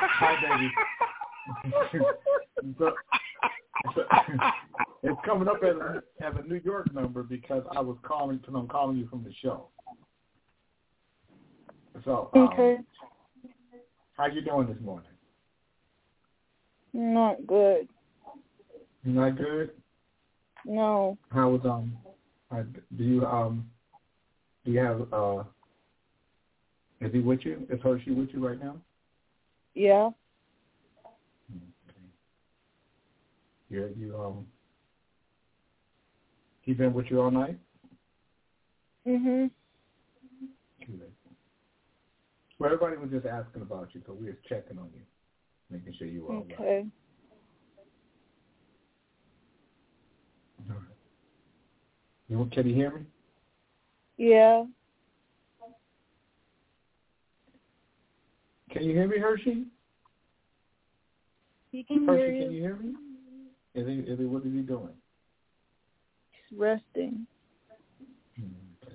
Hi, baby. so, so, it's coming up as a, as a New York number because I was calling because I'm calling you from the show. So, um, Okay. how you doing this morning? Not good. Not good? No. How was um? uh, Do you um? Do you have uh? Is he with you? Is Hershey with you right now? Yeah. Yeah, you um. He been with you all night? Mhm. Good. Well, everybody was just asking about you, so we was checking on you, making sure you were all right. Okay. All right. You, can you hear me? Yeah. Can you hear me, Hershey? He can Hershey, hear you. can you hear me? Is he, is he, what is he doing? He's resting. Okay.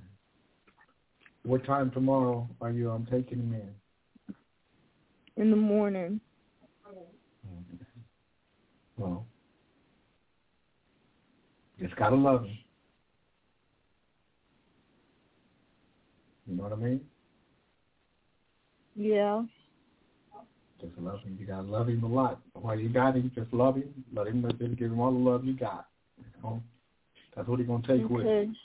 What time tomorrow are you um, taking him in? In the morning. Well, just gotta love him. You know what I mean? Yeah. Just love him. You gotta love him a lot. While you got him, just love him. Let him let him give him all the love you got. You know? That's what he's gonna take with him.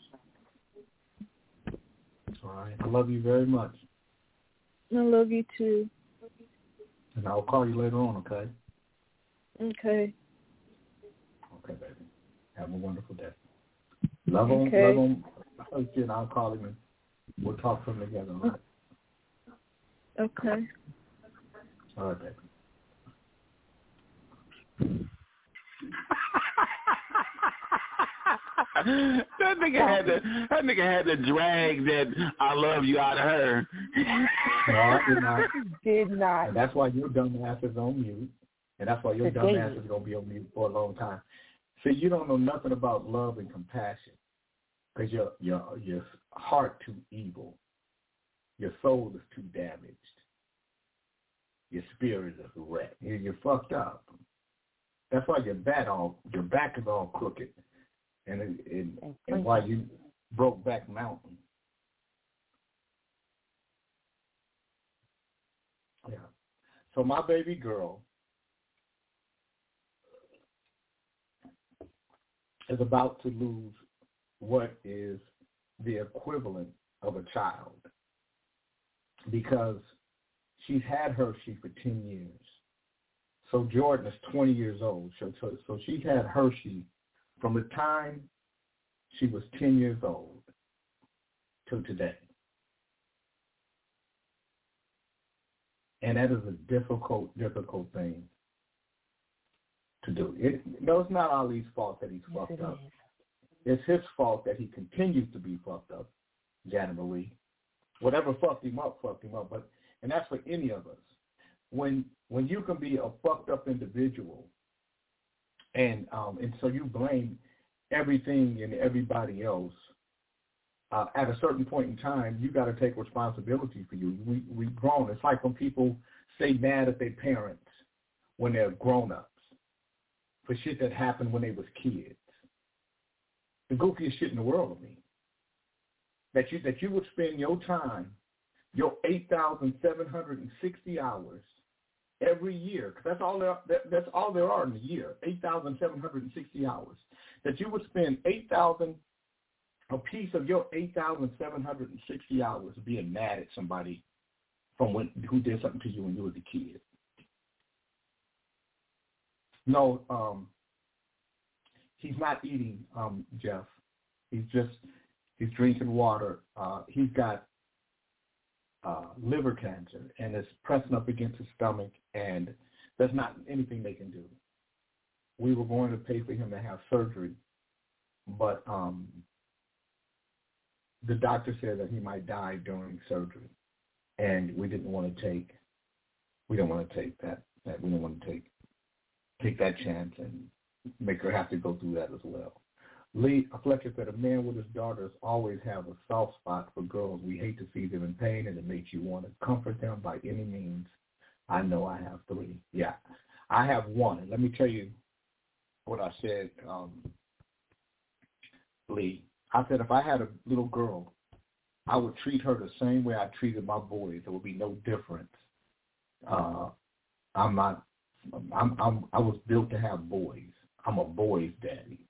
All right. I love you very much. I love you too. And I'll call you later on, okay? Okay. Okay, baby. Have a wonderful day. Love him, Okay. love him. I'll you and I'll call him and we'll talk to him together, all right? Okay. All right, baby. that nigga had to that nigga had to drag that I love you out of her. No, I did not. Did not. And that's why your dumb ass is on mute. And that's why your dumb ass is going to be on mute for a long time. See, you don't know nothing about love and compassion because your, your, your heart too evil. Your soul is too damaged. Your spirit is a wreck. You- You're fucked up. That's why your back all your back is all crooked, and it, and, and why you broke back mountain. Yeah. So my baby girl is about to lose what is the equivalent of a child because she's had Hershey for 10 years. So Jordan is 20 years old. So, so, so she had Hershey from the time she was 10 years old to today. And that is a difficult, difficult thing to do. It, no, it's not Ali's fault that he's fucked up. It's his fault that he continues to be fucked up, Janet Marie. Whatever fucked him up, fucked him up. But and that's for any of us. When when you can be a fucked up individual, and um, and so you blame everything and everybody else. Uh, at a certain point in time, you got to take responsibility for you. We we grown. It's like when people say mad at their parents when they're grown ups for shit that happened when they was kids. The goofiest shit in the world to me. That you that you would spend your time, your eight thousand seven hundred and sixty hours every year, because that's all there that, that's all there are in a year, eight thousand seven hundred and sixty hours. That you would spend eight thousand a piece of your eight thousand seven hundred and sixty hours being mad at somebody from when who did something to you when you was a kid. No, um, he's not eating, um, Jeff. He's just he's drinking water. Uh, he's got uh, liver cancer and it's pressing up against his stomach, and there's not anything they can do. We were going to pay for him to have surgery, but um, the doctor said that he might die during surgery, and we didn't want to take we don't want to take that that we don't want to take take that chance and make her have to go through that as well. Lee Fletcher said, a man with his daughters always have a soft spot for girls. We hate to see them in pain, and it makes you want to comfort them by any means. I know I have three. Yeah, I have one. Let me tell you what I said, um, Lee. I said if I had a little girl, I would treat her the same way I treated my boys. There would be no difference. Uh, I'm not. I'm, I'm. I was built to have boys. I'm a boys' daddy,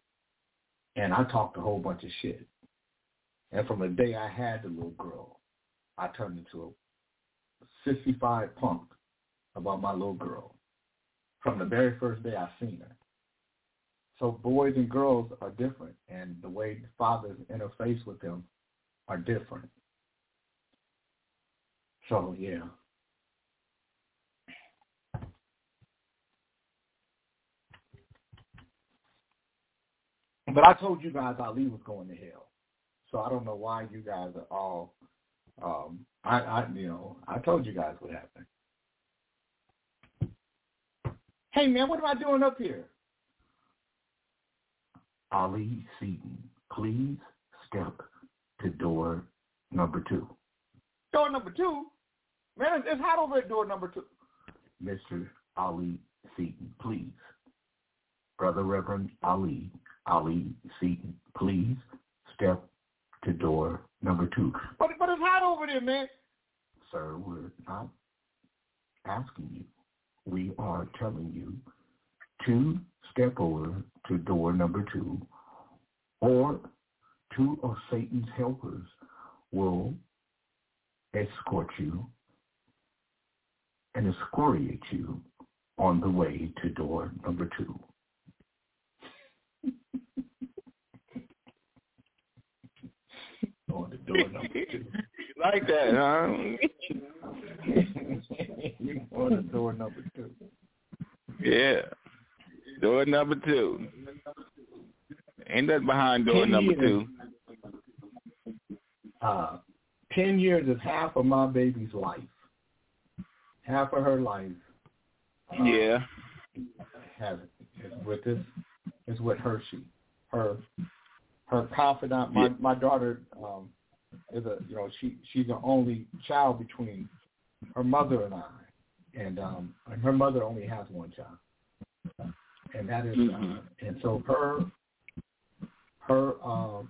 and I talked a whole bunch of shit. And from the day I had the little girl, I turned into a 65 punk about my little girl. From the very first day I seen her. So boys and girls are different, and the way fathers interface with them are different. So yeah. But I told you guys Ali was going to hell. So I don't know why you guys are all. Um, I, I, you know, I told you guys what happened. Hey man, what am I doing up here? Ali Seaton, please step to door number two. Door number two? Man, it's, it's hot over at door number two. Mr. Ali Seaton, please. Brother Reverend Ali, Ali Seaton, please step to door number two. But, but it's hot over there, man. Sir, we're not asking you. We are telling you to step over to door number two, or two of Satan's helpers will escort you and excoriate you on the way to door number two. On door number two. You like that, huh? you on to door number two. Yeah. Door number two. Ain't that behind door Ten number years. two. Uh, ten years is half of my baby's life. Half of her life Yeah. has is with this is with Hershey. Her her confidant. My my daughter um, is a you know she she's the only child between her mother and I, and um, and her mother only has one child, and that is Mhm. uh, and so her her um,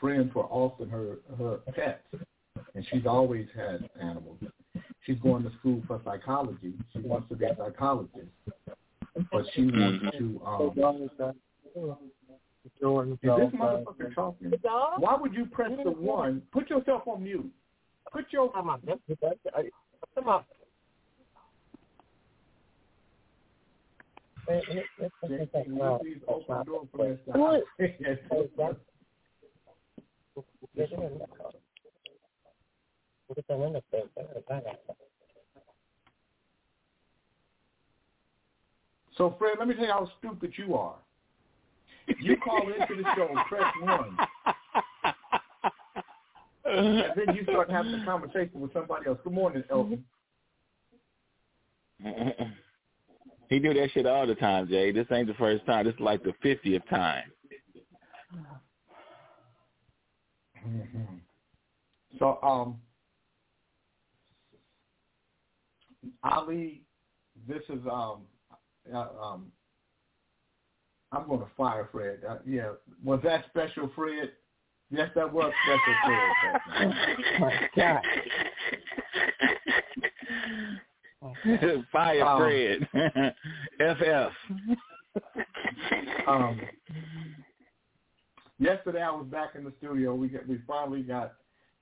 friends were often her her pets, and she's always had animals. She's going to school for psychology. She wants to be a psychologist, but she wants to. Um, is this motherfucker talking? Why would you press the one? Put yourself on mute. Put your. Come on. Come on. Please open the door for us. So, Fred, let me tell you how stupid you are. You call into the show, press one, and then you start having a conversation with somebody else. Good morning, Elton. he do that shit all the time, Jay. This ain't the first time. This is like the fiftieth time. Mm-hmm. So, um, Ali, this is um, uh, um, I'm going to fire Fred. Uh, yeah, was that special, Fred? Yes, that was special, Fred. God. Fire Um, Fred. FF. um, yesterday I was back in the studio. We got, we finally got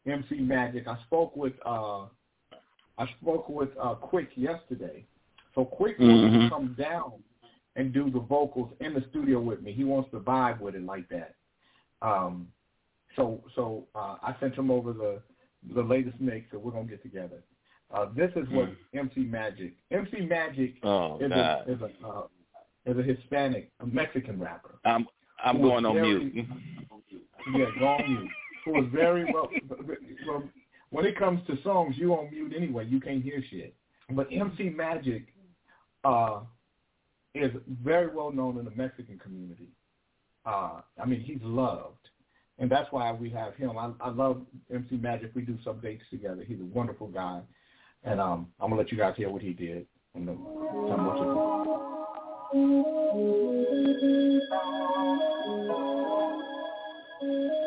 MC Magic. I spoke with uh, I spoke with uh, Quik yesterday. So Quik wants Mhm. to come down and do the vocals in the studio with me. He wants to vibe with it like that. Um, so so uh, I sent him over the the latest mix, so we're gonna get together. Uh, this is what MC Magic. MC Magic Oh is God. a is a uh, is a Hispanic, a Mexican rapper. I'm I'm going on very- mute. Yeah, go on mute. Who was very well, well. When it comes to songs, you on mute anyway. You can't hear shit. But MC Magic uh, is very well known in the Mexican community. Uh, I mean, he's loved, and that's why we have him. I, I love MC Magic. We do some dates together. He's a wonderful guy, and um, I'm gonna let you guys hear what he did. You.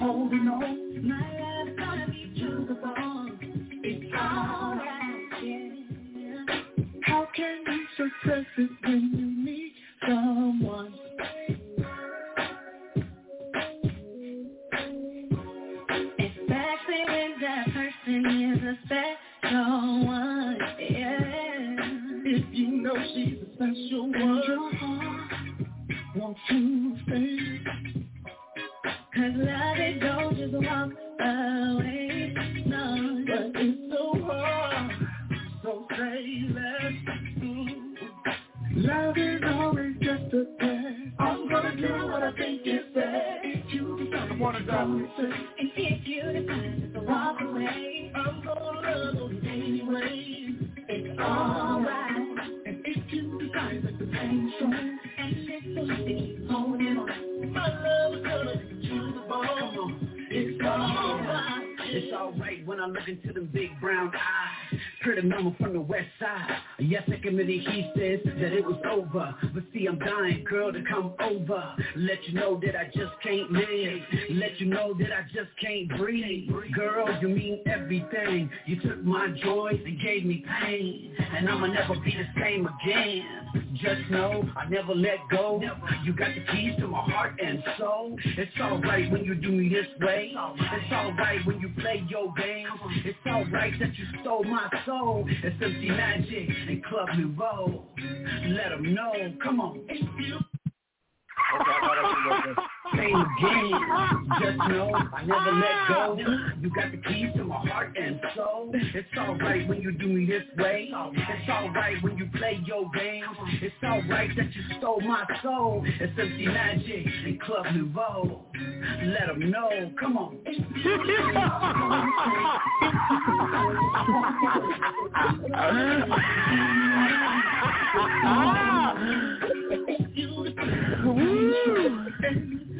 holding on. Let you know that I just can't live. Let you know that I just can't breathe. Girl, you mean everything. You took my joy and gave me pain. And I'ma never be the same again. Just know I never let go. You got the keys to my heart and soul. It's alright when you do me this way. It's alright when you play your game. It's alright that you stole my soul. It's MC Magic and Club Nouveau. Let them know. Come on. Okay, I thought I go first. Same game. Just know I never let go. You got the keys to my heart and soul. It's alright when you do me this way. It's alright when you play your game. It's alright that you stole my soul. It's MC Magic and Club Nouveau. Let them know. Come on.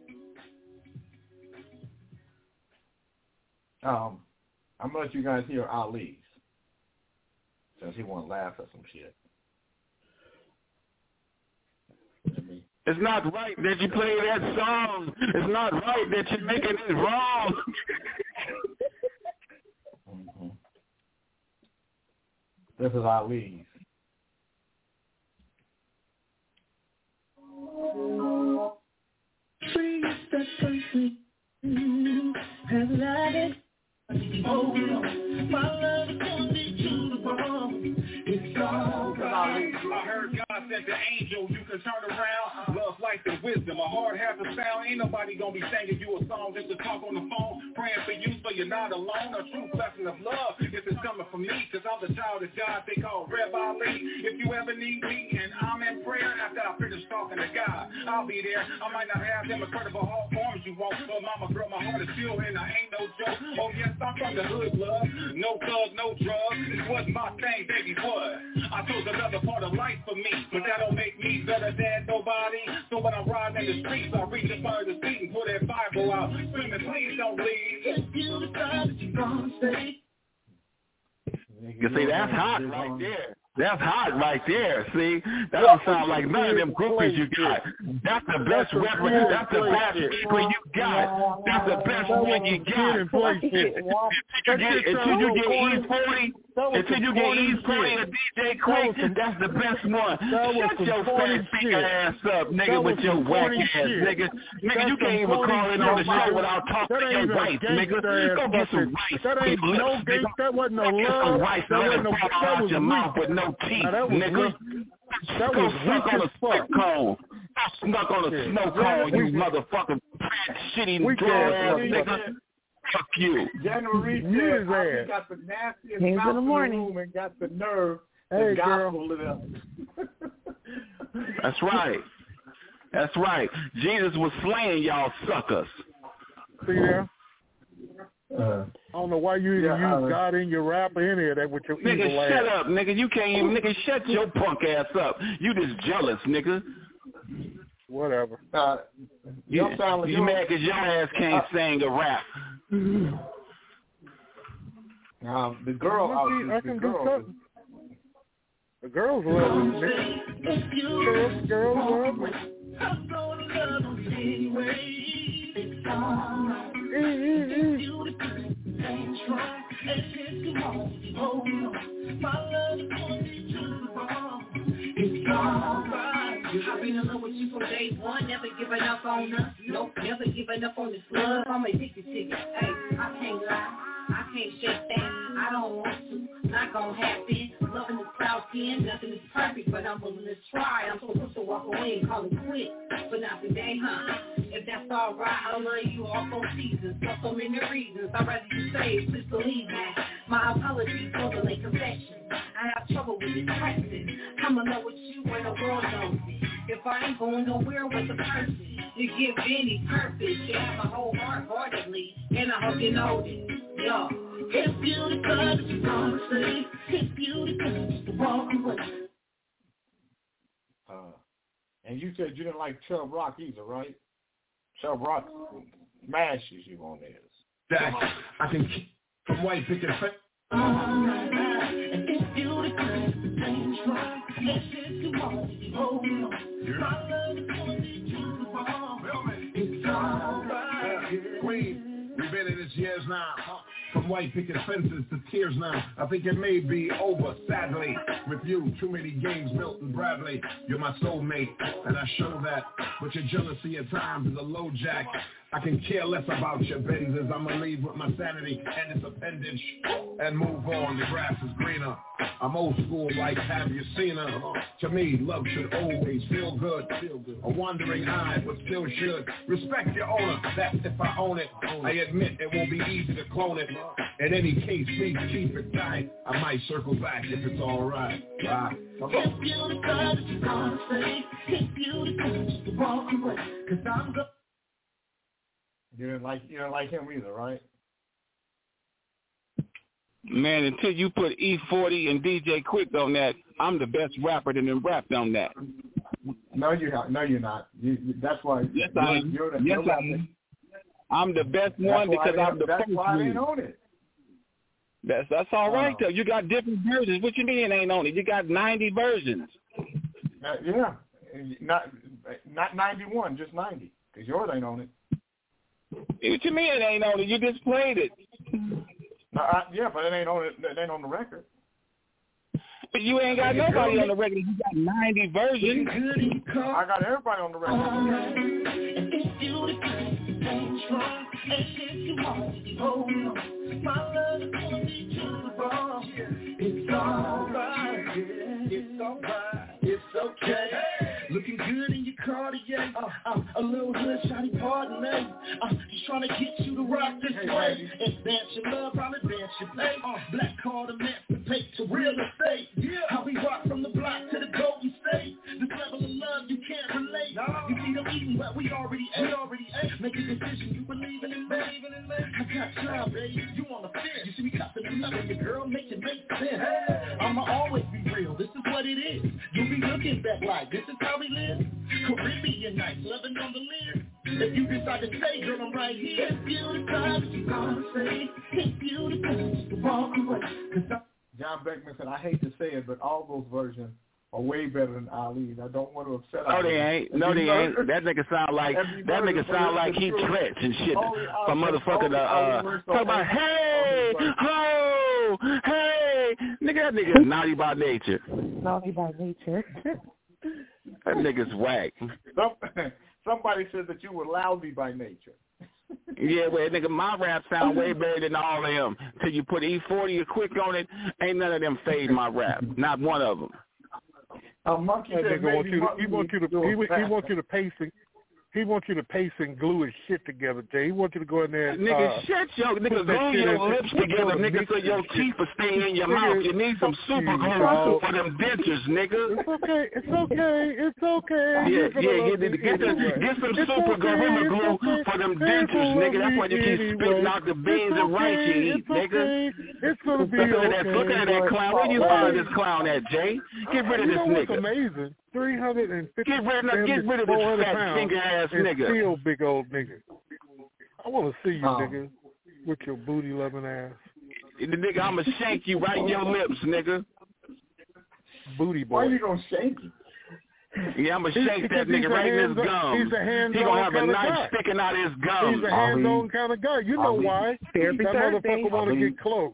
Um, I'm gonna let you guys hear Ali's since he want to laugh at some shit. It's not right that you play that song. It's not right that you're making it wrong. This is Ali's. Free is that person has loved it. Oh, my love is gonna be to the. I sent the angel, you can turn around. Love, life, and wisdom. A heart has a sound. Ain't nobody gonna be singing you a song just to talk on the phone. Praying for you so you're not alone. A true blessing of love. If it's coming from me, cause I'm the child of God they call Reb Ali. If you ever need me and I'm in prayer after I finish talking to God, I'll be there. I might not have them incredible heart forms you want, but mama girl, my heart is still and I ain't no joke. Oh yes, I'm from the hood, love. No thug, no drugs. This was my thing, baby, what? I chose another part of life for me, but that don't make me better than nobody. So when I'm riding in the streets, I reach as far the seat and pull that Bible out. Screaming, please don't leave. If you decide you're gonna stay. You see, that's hot right there. That's hot right there. See, that don't sound like none of them cookies you got. That's the best weapon. That's the best people you got. That's the best one you got. Until you get E40, until you get East playing a DJ Quik, and that's the best one. Shut your fat finger ass up, nigga, with your whack ass, shit. nigga. Nigga, you can't even call in on the show without talking to your wife, nigga. Go get some rice. That ain't no gate. That wasn't no love. Get some rice. That, that, no, that was your mouth with no teeth, nigga. Weak. That was weak as fuck. Cone. I snuck on a snow cone, you motherfucking fat, shitty, nigga. Fuck you. January Mute said, his I got the nastiest Kings in mouth the in the morning. room and got the nerve Hey, to girl. gospel it up. That's right. That's right. Jesus was slaying y'all suckers. See there? Uh, I don't know why you even Yeah, use uh, God in your rap or any of that with your Nigga, evil shut up, nigga. You can't even, nigga, shut your punk ass up. You just jealous, nigga. Whatever. uh, You, you sound like you you- mad because your ass can't Uh, sing a rap. Um, the girl, I out can, the, I the girl, something. The girls love me, nigga. Girls, girls love me. I'm gonna love them anyway. It's alright. Ee, ee, ee. Beautiful and strong. It's come on, hold on. My love is gonna the bone. It's alright. I've been in love with you from day one, never giving up on us. Nope, never giving up on this love. I'm addicted to you. Hey, I can't lie. I can't shake that. I don't want to. Not gonna happen. Loving is cloud skin. Nothing is perfect, but I'm willing to try. I'm supposed to walk away and call it quits. But not today, huh? If that's alright, I'll love you all four seasons. For so many reasons. I'd rather you say please believe me. My apologies for the late confession. I have trouble with expressing. I'm in love with you when the world knows it. If I ain't going nowhere with the person, you give any purpose. You have my whole heart heartedly, and I hope you know this. Yo. It's beautiful, it's honestly. It's beautiful, it's the walk away. uh, and you said you didn't like Chubb Rock either, right? Chubb Rock smashes you on this. That I can keep from white picket white picket fences to tears now. I think it may be over, sadly. With you, too many games, Milton Bradley. You're my soulmate, and I show that. But your jealousy at times is a low jack. I can care less about your Benzes. I'ma leave with my sanity and its appendage and move on. The grass is greener. I'm old school like have you seen her? To me, love should always feel good. Feel good. A wandering eye, but still should. Respect your owner, that's if I own it. I admit it won't be easy to clone it. In any case, please keep it tight. I might circle back if it's alright. Bye. Beautiful, it's honestly. It's beautiful, it's the walk away. Cause I'm go- You didn't like you didn't like him either, right? Man, until you put E40 and DJ Quik on that, I'm the best rapper that done rapped on that. No, you're not. No, you're not. You, that's why. Yes, you're, I am. You're the, Yes, I am. I'm the best one because I'm the That's first why one. own it. That's that's all right though. You got different versions. What you mean ain't on it? You got 90 versions. Uh, yeah, not not 91, just 90, because yours ain't on it. What you mean it ain't on it? You just played it. No, I, yeah, but it ain't on it. It ain't on the record. But you ain't got nobody on the record. You got 90 versions. I got everybody on the record. It's beautiful, and strong. And it's come on, hold on. My love is gonna be to the bone. It's alright. It's alright. It's okay. In your Cartier. Uh, uh, a little hood shawty, pardon me. Uh, just trying to get you to rock this way. Advance your love, I'll advance your pay. Uh, black card emancipate to take to real estate. Yeah. How we rock from the block to the Golden State. This level of love you can't relate. You see them eating, but we already ate. already ate. Make a decision, you believe in it, believe in it. I got time, baby. You on the fence. You see me cuffing and loving your girl, make it make sense. I'ma always be real. This is what it is. You'll be looking back like this is how we live. Caribbean nights, loving on the lyrics. If you decide to stay, girl, I'm right here. It's beautiful, it's gonna say. It's beautiful, it's the walk away. 'Cause I- John Beckman said, "I hate to say it, but all those versions are way better than Ali's. I don't want to upset." No, Ali. they ain't. No, they you ain't. That nigga sound like Have that nigga sound like he of the Treach and shit. Only For Ali- motherfucker only to uh talk about hey ho hey nigga that nigga's naughty by nature. Naughty by nature. That nigga's whack. Some, somebody said that you were lousy by nature. Yeah, well, nigga, my rap sound way better than all of them. Till you put E40 or Quik on it, ain't none of them fade my rap. Not one of them. A monkey That nigga want maybe you to, he monkey want you to do he, it he fast. want you to pace and He wants you to paste and glue his shit together, Jay. He wants you to go in there and Nigga, uh, shut your nigga glue your lips together, nigga, so your teeth will stay in your mouth. You need some super glue for them dentures, nigga. It's okay. It's okay. It's okay. Yeah, You're yeah, get, get, anyway. get some It's super okay, gorilla glue okay. for them dentures, nigga. That's why you keep spitting out the beans and rice you eat, it's nigga. It's gonna be Look okay. at that, look at that clown. Where you find this clown at, Jay? Get rid of this nigga. amazing? Three hundred and fifty. Get rid of- get rid of this fat finger ass and nigga. Still big old nigga. I want to see you, Oh. nigga, with your booty loving ass. The nigga, I'ma shank you right in your lips, nigga. Booty boy. Why you gonna shake it? Yeah, I'ma He's- shake that nigga right in his hands- gums. he's a He hands-on gonna have a knife guy. sticking out his gums. He's a hands-on kind of guy. You know why? Therapy that Thursday. motherfucker want to get close.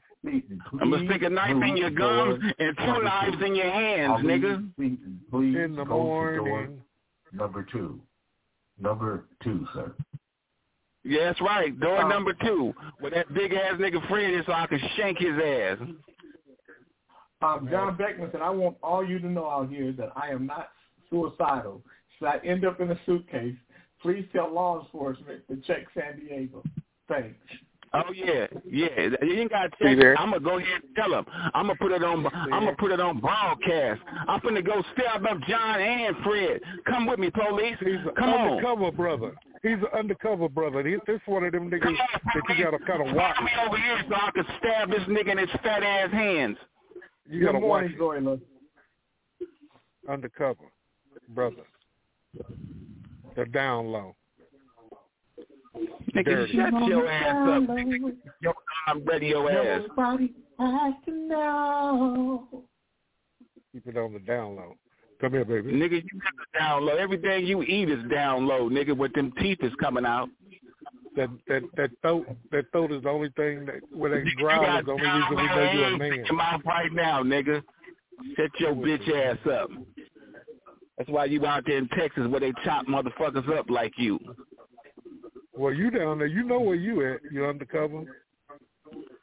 I'm gonna stick a knife in your gums and two knives in your hands, nigga. Please In the go to door morning. number two. Number two, sir. Yeah, that's right. Door Um, number two, where that big ass nigga Fred is, so I can shank his ass. Um, John Beckman said, I want all you to know out here that I am not suicidal. Should I end up in a suitcase, please tell law enforcement to check San Diego. Thanks. Oh yeah, yeah. You ain't got to See check. I'm gonna go ahead and tell him. I'm gonna put it on. I'm gonna put it on broadcast. I'm gonna go stab up John and Fred. Come with me, police. Come on. undercover brother. He's an undercover brother. He, this one of them niggas that you gotta kind of watch. Follow me over here so I can stab this nigga in his fat ass hands. You gotta Good morning, watch Zoila. undercover brother. They're down low. Nigga, Dirty. shut your ass up. Nigga. Yo, I'm ready your ass. Everybody has to know. Keep it on the down low. Come here, baby. Nigga, you got the down low. Everything you eat is down low, nigga, with them teeth is coming out. That that that throat that throat is the only thing that where they You growl is the only reason we know you're a man. in your mouth right now, nigga. Shut your bitch ass up. That's why you out there in Texas where they chop motherfuckers up like you. Well, you down there, you know where you at. You undercover.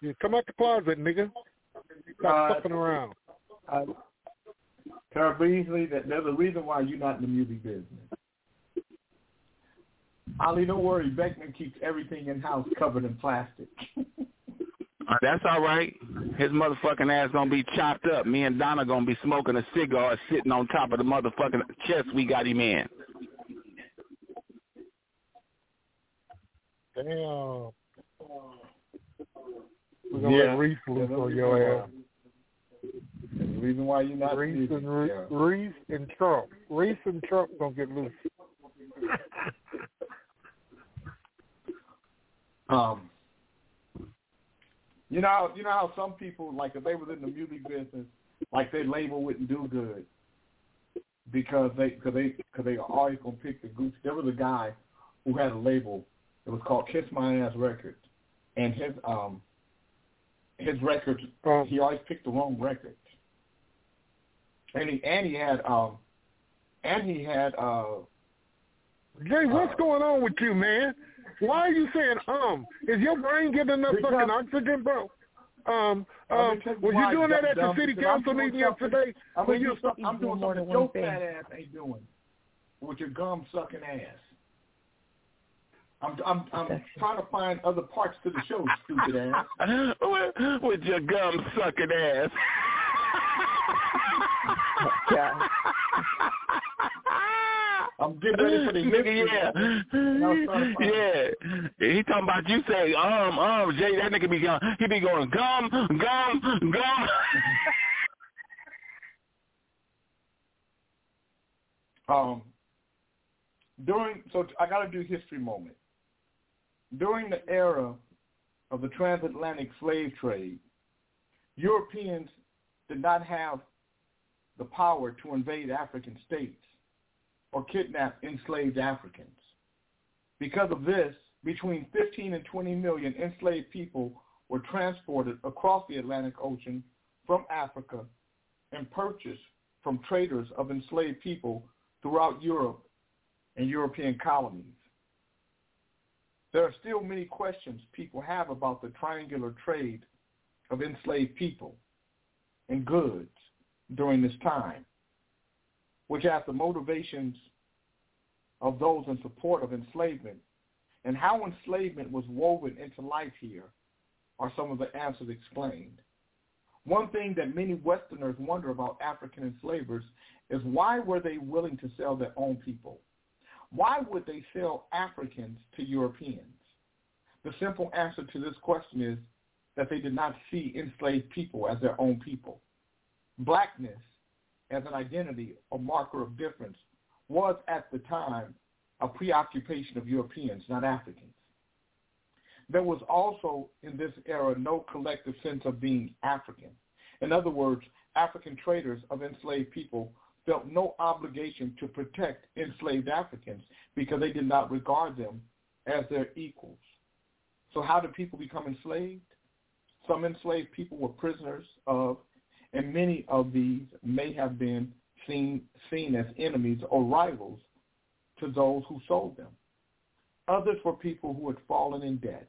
You come out the closet, nigga. Stop Uh, fucking around. Uh, Tara Beasley, that there's a reason why you're not in the music business. Ali, don't worry. Beckman keeps everything in house covered in plastic. Uh, That's all right. His motherfucking ass gonna be chopped up. Me and Donna gonna be smoking a cigar sitting on top of the motherfucking chest we got him in. Damn. We're gonna Yeah. let Reese loose Yeah, on your ass. A reason why you're not Reese and Re- yeah. Reese and Trump. Reese and Trump gonna get loose. Um, you know, you know how some people like if they was in the music business, like their label wouldn't do good because they because they because they are always gonna pick the Gucci. There was a guy who had a label. It was called Kiss My Ass Records, and his um his records he always picked the wrong records, and he and he had um and he had uh Jay, what's going on with you, man? Why are you saying um? Is your brain getting enough fucking oxygen, bro? Um, um, gonna tell you was why, you doing that at the city council meeting yesterday? I'm, you something, I'm doing more something your fat ass ain't doing with your gum sucking ass. I'm I'm I'm trying to find other parts to the show, stupid ass. with, with your gum sucking ass. I'm getting ready for the nigga, yeah, And I was trying to find- yeah. He talking about you say um um Jay. That nigga be going. He be going gum gum gum. Um, during so I got to do history moment. During the era of the transatlantic slave trade, Europeans did not have the power to invade African states or kidnap enslaved Africans. Because of this, between 15 and 20 million enslaved people were transported across the Atlantic Ocean from Africa and purchased from traders of enslaved people throughout Europe and European colonies. There are still many questions people have about the triangular trade of enslaved people and goods during this time, which has the motivations of those in support of enslavement and how enslavement was woven into life here are some of the answers explained. One thing that many Westerners wonder about African enslavers is why were they willing to sell their own people? Why would they sell Africans to Europeans? The simple answer to this question is that they did not see enslaved people as their own people. Blackness as an identity or marker of difference was at the time a preoccupation of Europeans, not Africans. There was also in this era no collective sense of being African. In other words, African traders of enslaved people felt no obligation to protect enslaved Africans because they did not regard them as their equals. So how did people become enslaved? Some enslaved people were prisoners of, and many of these may have been seen, seen as enemies or rivals to those who sold them. Others were people who had fallen in debt.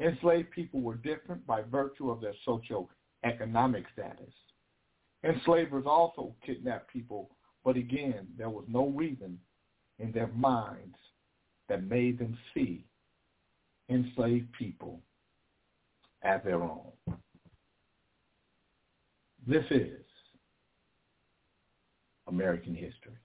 Enslaved people were different by virtue of their socio-economic status. Enslavers also kidnapped people, but again, there was no reason in their minds that made them see enslaved people as their own. This is American history.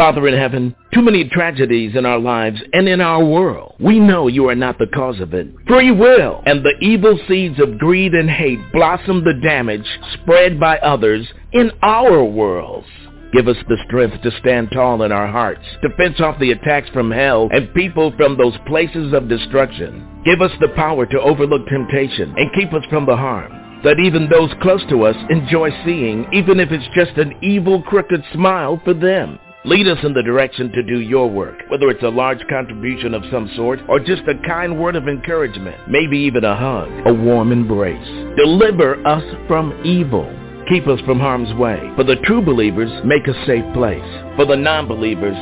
Father in heaven, too many tragedies in our lives and in our world. We know you are not the cause of it. Free will and the evil seeds of greed and hate blossom the damage spread by others in our worlds. Give us the strength to stand tall in our hearts, to fence off the attacks from hell and people from those places of destruction. Give us the power to overlook temptation and keep us from the harm that even those close to us enjoy seeing, even if it's just an evil, crooked smile for them. Lead us in the direction to do your work, whether it's a large contribution of some sort or just a kind word of encouragement, maybe even a hug, a warm embrace. Deliver us from evil. Keep us from harm's way. For the true believers, make a safe place. For the non-believers,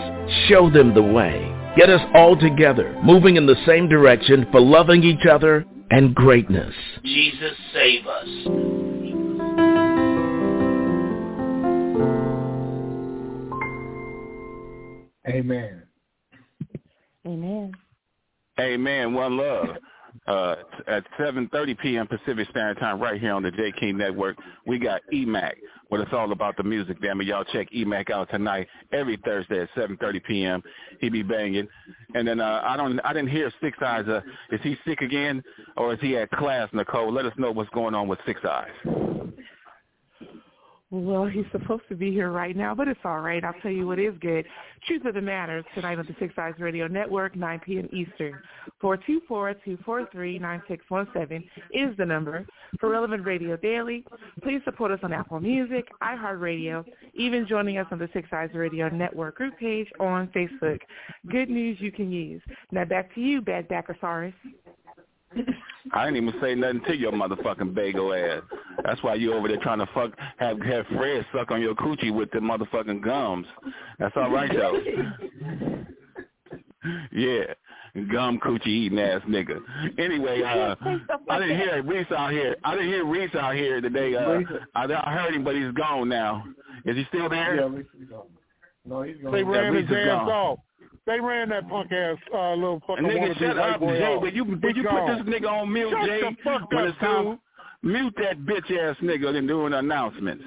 show them the way. Get us all together, moving in the same direction for loving each other and greatness. Jesus save us. Amen. Amen. Amen. One love. Uh, at 7:30 p.m. Pacific Standard Time, right here on the J King Network, we got EMAC, where it's all about the music. Damn it, y'all check EMAC out tonight, every Thursday at 7:30 p.m. He be banging, and then uh, I don't, I didn't hear Six Eyes. Uh, is he sick again, or is he at class, Nicole? Let us know what's going on with Six Eyes. Well, he's supposed to be here right now, but it's all right. I'll tell you what is good. Truth of the Matter tonight on the Six Eyes Radio Network, 9 p.m. Eastern. 424-243-9617 is the number for Relevant Radio Daily. Please support us on Apple Music, iHeartRadio, even joining us on the Six Eyes Radio Network group page on Facebook. Good news you can use. Now back to you, Bad Backosaurus. I ain't even say nothing to your motherfucking bagel ass. That's why you over there trying to fuck have have Fred suck on your coochie with the motherfucking gums. That's all right though. yeah. Gum coochie eating ass nigga. Anyway, uh I didn't hear Reese out here. I didn't hear Reese out here today. Uh I, I heard him but he's gone now. Is he still there? Yeah, Reese is gone. No, he's gone. They ran Reese his is ass gone. off. They ran that punk ass uh, little fucking Nigga, shut up, Jay. But you, you put this nigga on mute, Shut Jay. when up, it's time, mute that bitch ass nigga and doing announcements.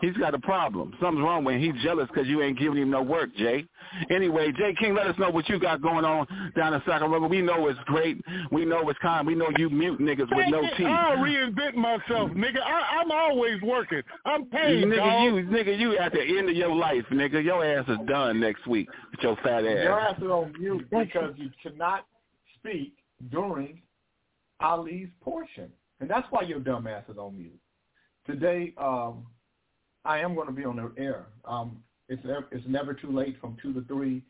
He's got a problem. Something's wrong with him. He's jealous because you ain't giving him no work, Jay. Anyway, Jay King, let us know what you got going on down in Sacramento. We know it's great. We know it's kind. We know you mute niggas with no teeth. I'll reinvent myself, nigga. I, I'm always working. I'm paid, nigga, dog. you, nigga, you at the end of your life, nigga. Your ass is done next week with your fat ass. Your ass. ass is on mute because you cannot speak during Ali's portion. And that's why your dumb ass is on mute. Today, um, I am going to be on the air. Um, it's, it's never too late from 2 to 3,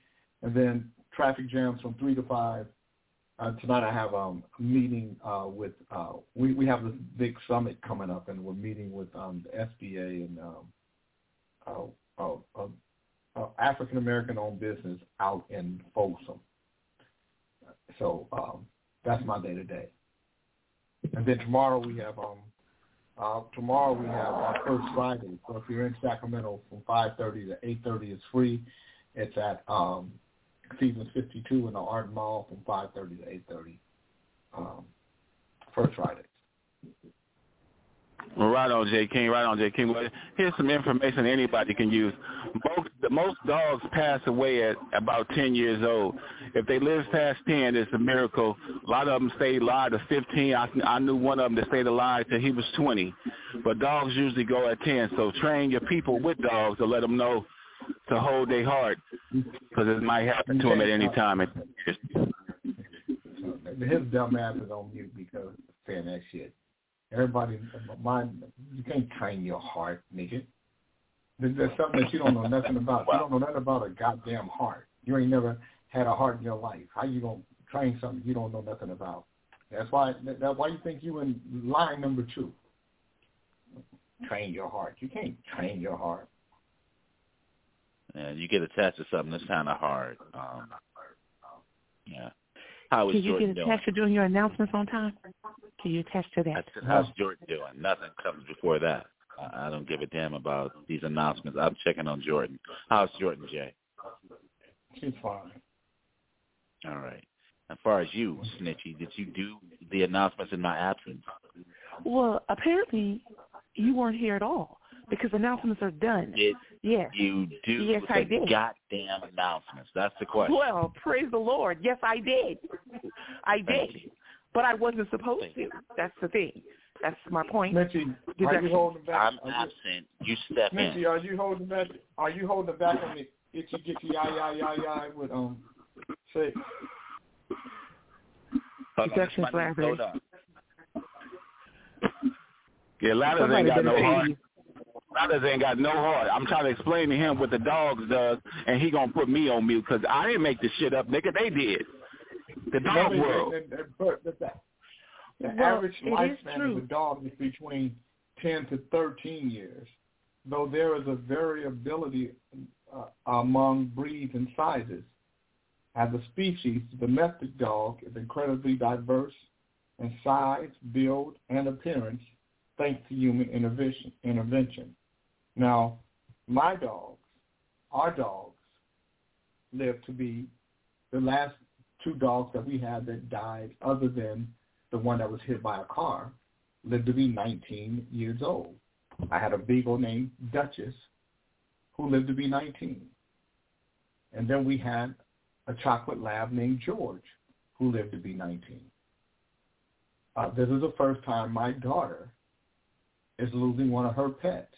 and then traffic jams from 3 to 5. Uh, tonight I have um, a meeting uh, with, uh, we, we have this big summit coming up, and we're meeting with um, the SBA and um, uh, uh, uh, uh, African American owned business out in Folsom. So um, that's my day to day. And then tomorrow we have um, Uh, tomorrow we have our first Friday. So if you're in Sacramento from 5:30 to 8:30, it's free. It's at um, Season 52 in the Art Mall from 5:30 to 8:30. Um, first Friday. Right on, J. King. Right on, J. King. Well, here's some information anybody can use. Most, most dogs pass away at about 10 years old. If they live past 10, it's a miracle. A lot of them stay alive to 15. I, I knew one of them that stayed alive till he was 20. But dogs usually go at 10. So train your people with dogs to let them know to hold their heart because it might happen to them at any time. His dumb ass is on mute because saying that shit. Everybody, mind you can't train your heart, nigga. There's, there's something that you don't know nothing about. You don't know nothing about a goddamn heart. You ain't never had a heart in your life. How you gonna train something you don't know nothing about? That's why. That's why you think you in line number two. Train your heart. You can't train your heart. And you get attached to something that's kind of hard. Um, yeah. How is Can you Jordan get doing? attached to doing your announcements on time? Can you attach to that? I said, how's Jordan doing? Nothing comes before that. I I don't give a damn about these announcements. I'm checking on Jordan. How's Jordan, Jay? She's fine. All right. As far as you, Snitchy, did you do the announcements in my absence? Well, apparently you weren't here at all because announcements are done. Did Yes. you do Yes, the I did. goddamn announcements? That's the question. Well, praise the Lord. Yes, I did. I Thank did. But I wasn't supposed to. That's the thing. That's my point. Mitchie, are you holding back? I'm are absent. You step in. Mitchie, are you holding back? Are you holding back on the itchy gitchy yah yah yah yah with um six? Hold on, Deduction somebody hold on. yeah, Ladders ain't got no heart. Ladders ain't got no heart. I'm trying to explain to him what the dogs does, and he gonna put me on mute because I didn't make this shit up, nigga. They did. The dog Let world. and- and- but- but that- The Well, average it is lifespan of a dog is between 10 to 13 years, though there is a variability uh, among breeds and sizes. As a species, the domestic dog is incredibly diverse in size, build, and appearance thanks to human intervention. intervention. Now, my dogs, our dogs, live to be the last two dogs that we had that died, other than the one that was hit by a car, lived to be 19 years old. I had a beagle named Duchess who lived to be 19. And then we had a chocolate lab named George who lived to be 19. Uh, this is the first time my daughter is losing one of her pets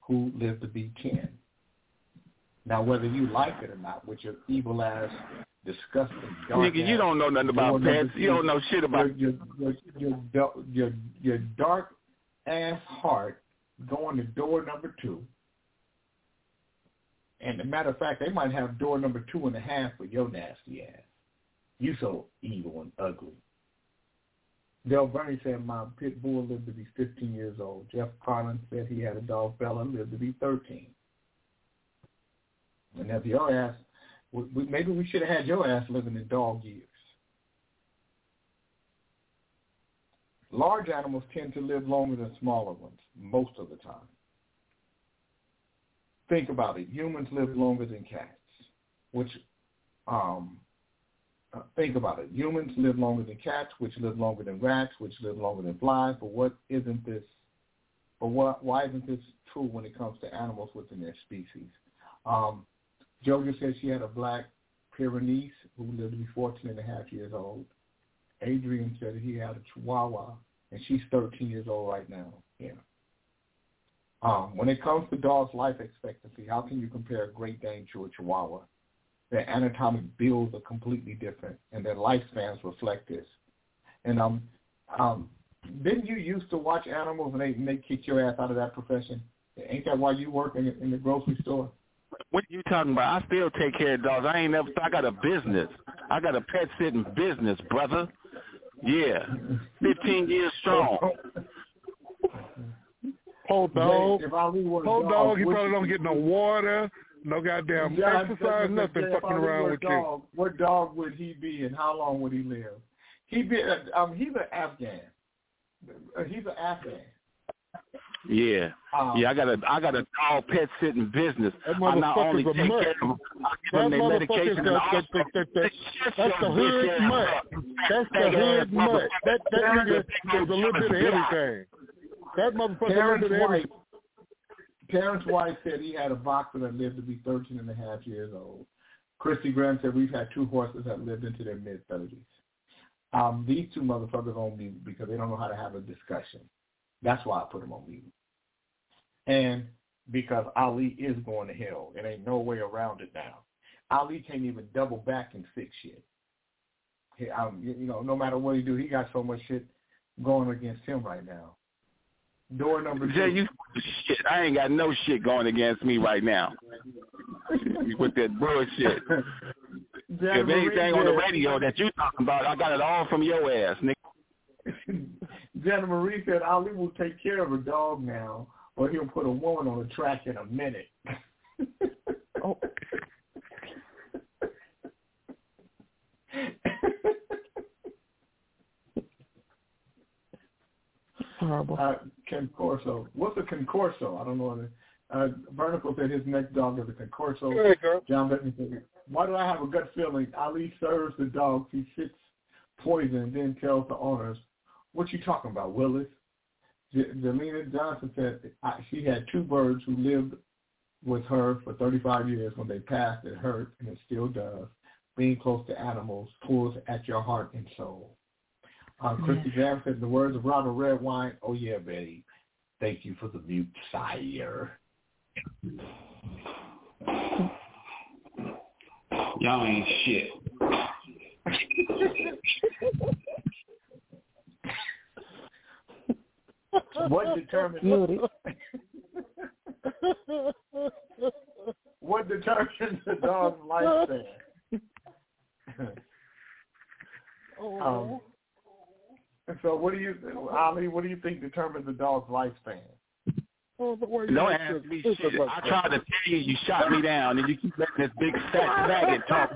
who lived to be 10. Now, whether you like it or not, with your evil ass, disgusting, dark Nigga, you don't know nothing about pets. You don't know shit about. your your your your, your, your dark ass heart going to door number two. And a matter of fact, they might have door number two and a half for your nasty ass. You so evil and ugly. Del Bernie said my pit bull lived to be 15 years old. Jeff Collins said he had a dog Bella lived to be 13. And if your ass, we, maybe we should have had your ass living in dog years. Large animals tend to live longer than smaller ones most of the time. Think about it. Humans live longer than cats, which, um, uh, think about it. Humans live longer than cats, which live longer than rats, which live longer than flies. But what isn't this? But what? Why isn't this true when it comes to animals within their species? Um, Joga said she had a black Pyrenees who lived to be 14 and a half years old. Adrian said he had a Chihuahua, and she's 13 years old right now. Yeah. Um, when it comes to dogs' life expectancy, how can you compare a Great Dane to a Chihuahua? Their anatomic builds are completely different, and their lifespans reflect this. And um, um, didn't you used to watch animals and they and they kick your ass out of that profession? Ain't that why you work in, in the grocery store? What you talking about? I still take care of dogs. I ain't never. I got a business. I got a pet sitting business, brother. Yeah, fifteen years strong. Poor dog. If I Poor dog, he probably don't get no water, no goddamn Yeah, exercise, nothing fucking around a with you. What dog would he be, and how long would he live? He be um, he's an Afghan. Uh, He's an Afghan. Yeah, Um, yeah. I got a I got a dog pet sitting business. That I not only take care of them, I give That them their motherfucker's medication. and got that, that, that, that, that's the hood bitch mutt. That's the hood ass mutt. That that nigga are is a little bit of everything. That motherfucker a little Terrence bit White, everything. Terrence White said he had a boxer that lived to be 13 and a half years old. Christy Graham said we've had two horses that lived into their mid-30s. Um, these two motherfuckers on mute because they don't know how to have a discussion. That's why I put him on mute. And because Ali is going to hell. There ain't no way around it now. Ali can't even double back and fix shit. He, um, you know, no matter what he do, he got so much shit going against him right now. Door number Jay, two. you shit. I ain't got no shit going against me right now. With that bullshit. If anything on the radio that you talking about, I got it all from your ass, nigga. Jenna Marie said Ali will take care of her dog now, or he'll put a woman on the track in a minute. Oh. Horrible. Uh, Cane Corso. What's a Cane Corso? I don't know. What it- uh, Vernicle said his next dog is a Cane Corso. There you. John Bettman said, why do I have a gut feeling Ali serves the dogs he sits poison and then tells the owners, what you talking about, Willis? Jelena Johnson said I, she had two birds who lived with her for 35 years. When they passed, it hurt, and it still does. Being close to animals pulls at your heart and soul. Uh, Christy Graham said, the words of Robert Redwine, oh yeah, Betty, thank you for the mute, sire. Y'all ain't shit. What determines what determines the dog's lifespan? um, and so, what do you, Ali? What do you think determines the dog's lifespan? Oh, but where Don't ask me shit. I tried to tell you, you shot me down, and you keep letting this big fat faggot talk.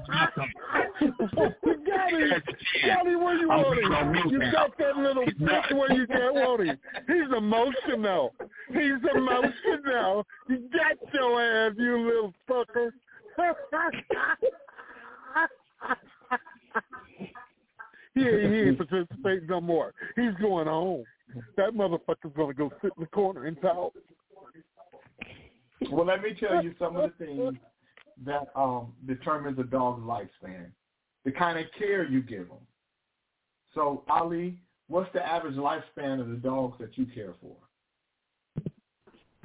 You got him. Got him where you I'm want him. You got that little bitch where you can't want him. He's emotional. He's emotional. You got your ass, you little fucker. he, ain't, he ain't participating no more. He's going home. That motherfucker's gonna go sit in the corner and talk. Well, let me tell you some of the things that um, determines a dog's lifespan. The kind of care you give them. So, Ali, what's the average lifespan of the dogs that you care for?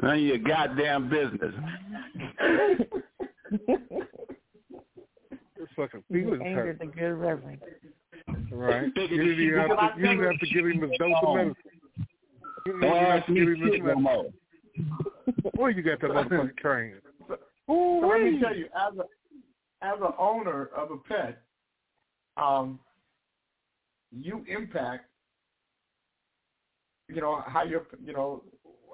None of your goddamn business. It's fucking You feelings aimed hurt. the good reverend. Right. Figured You this didn't even have to, you didn't have to give him his dose of medicine. You didn't Don't even have to give him his shit no medicine. more. Well, you got that motherfucking train. So let me tell you, as a as an owner of a pet, um, you impact, you know, how your you know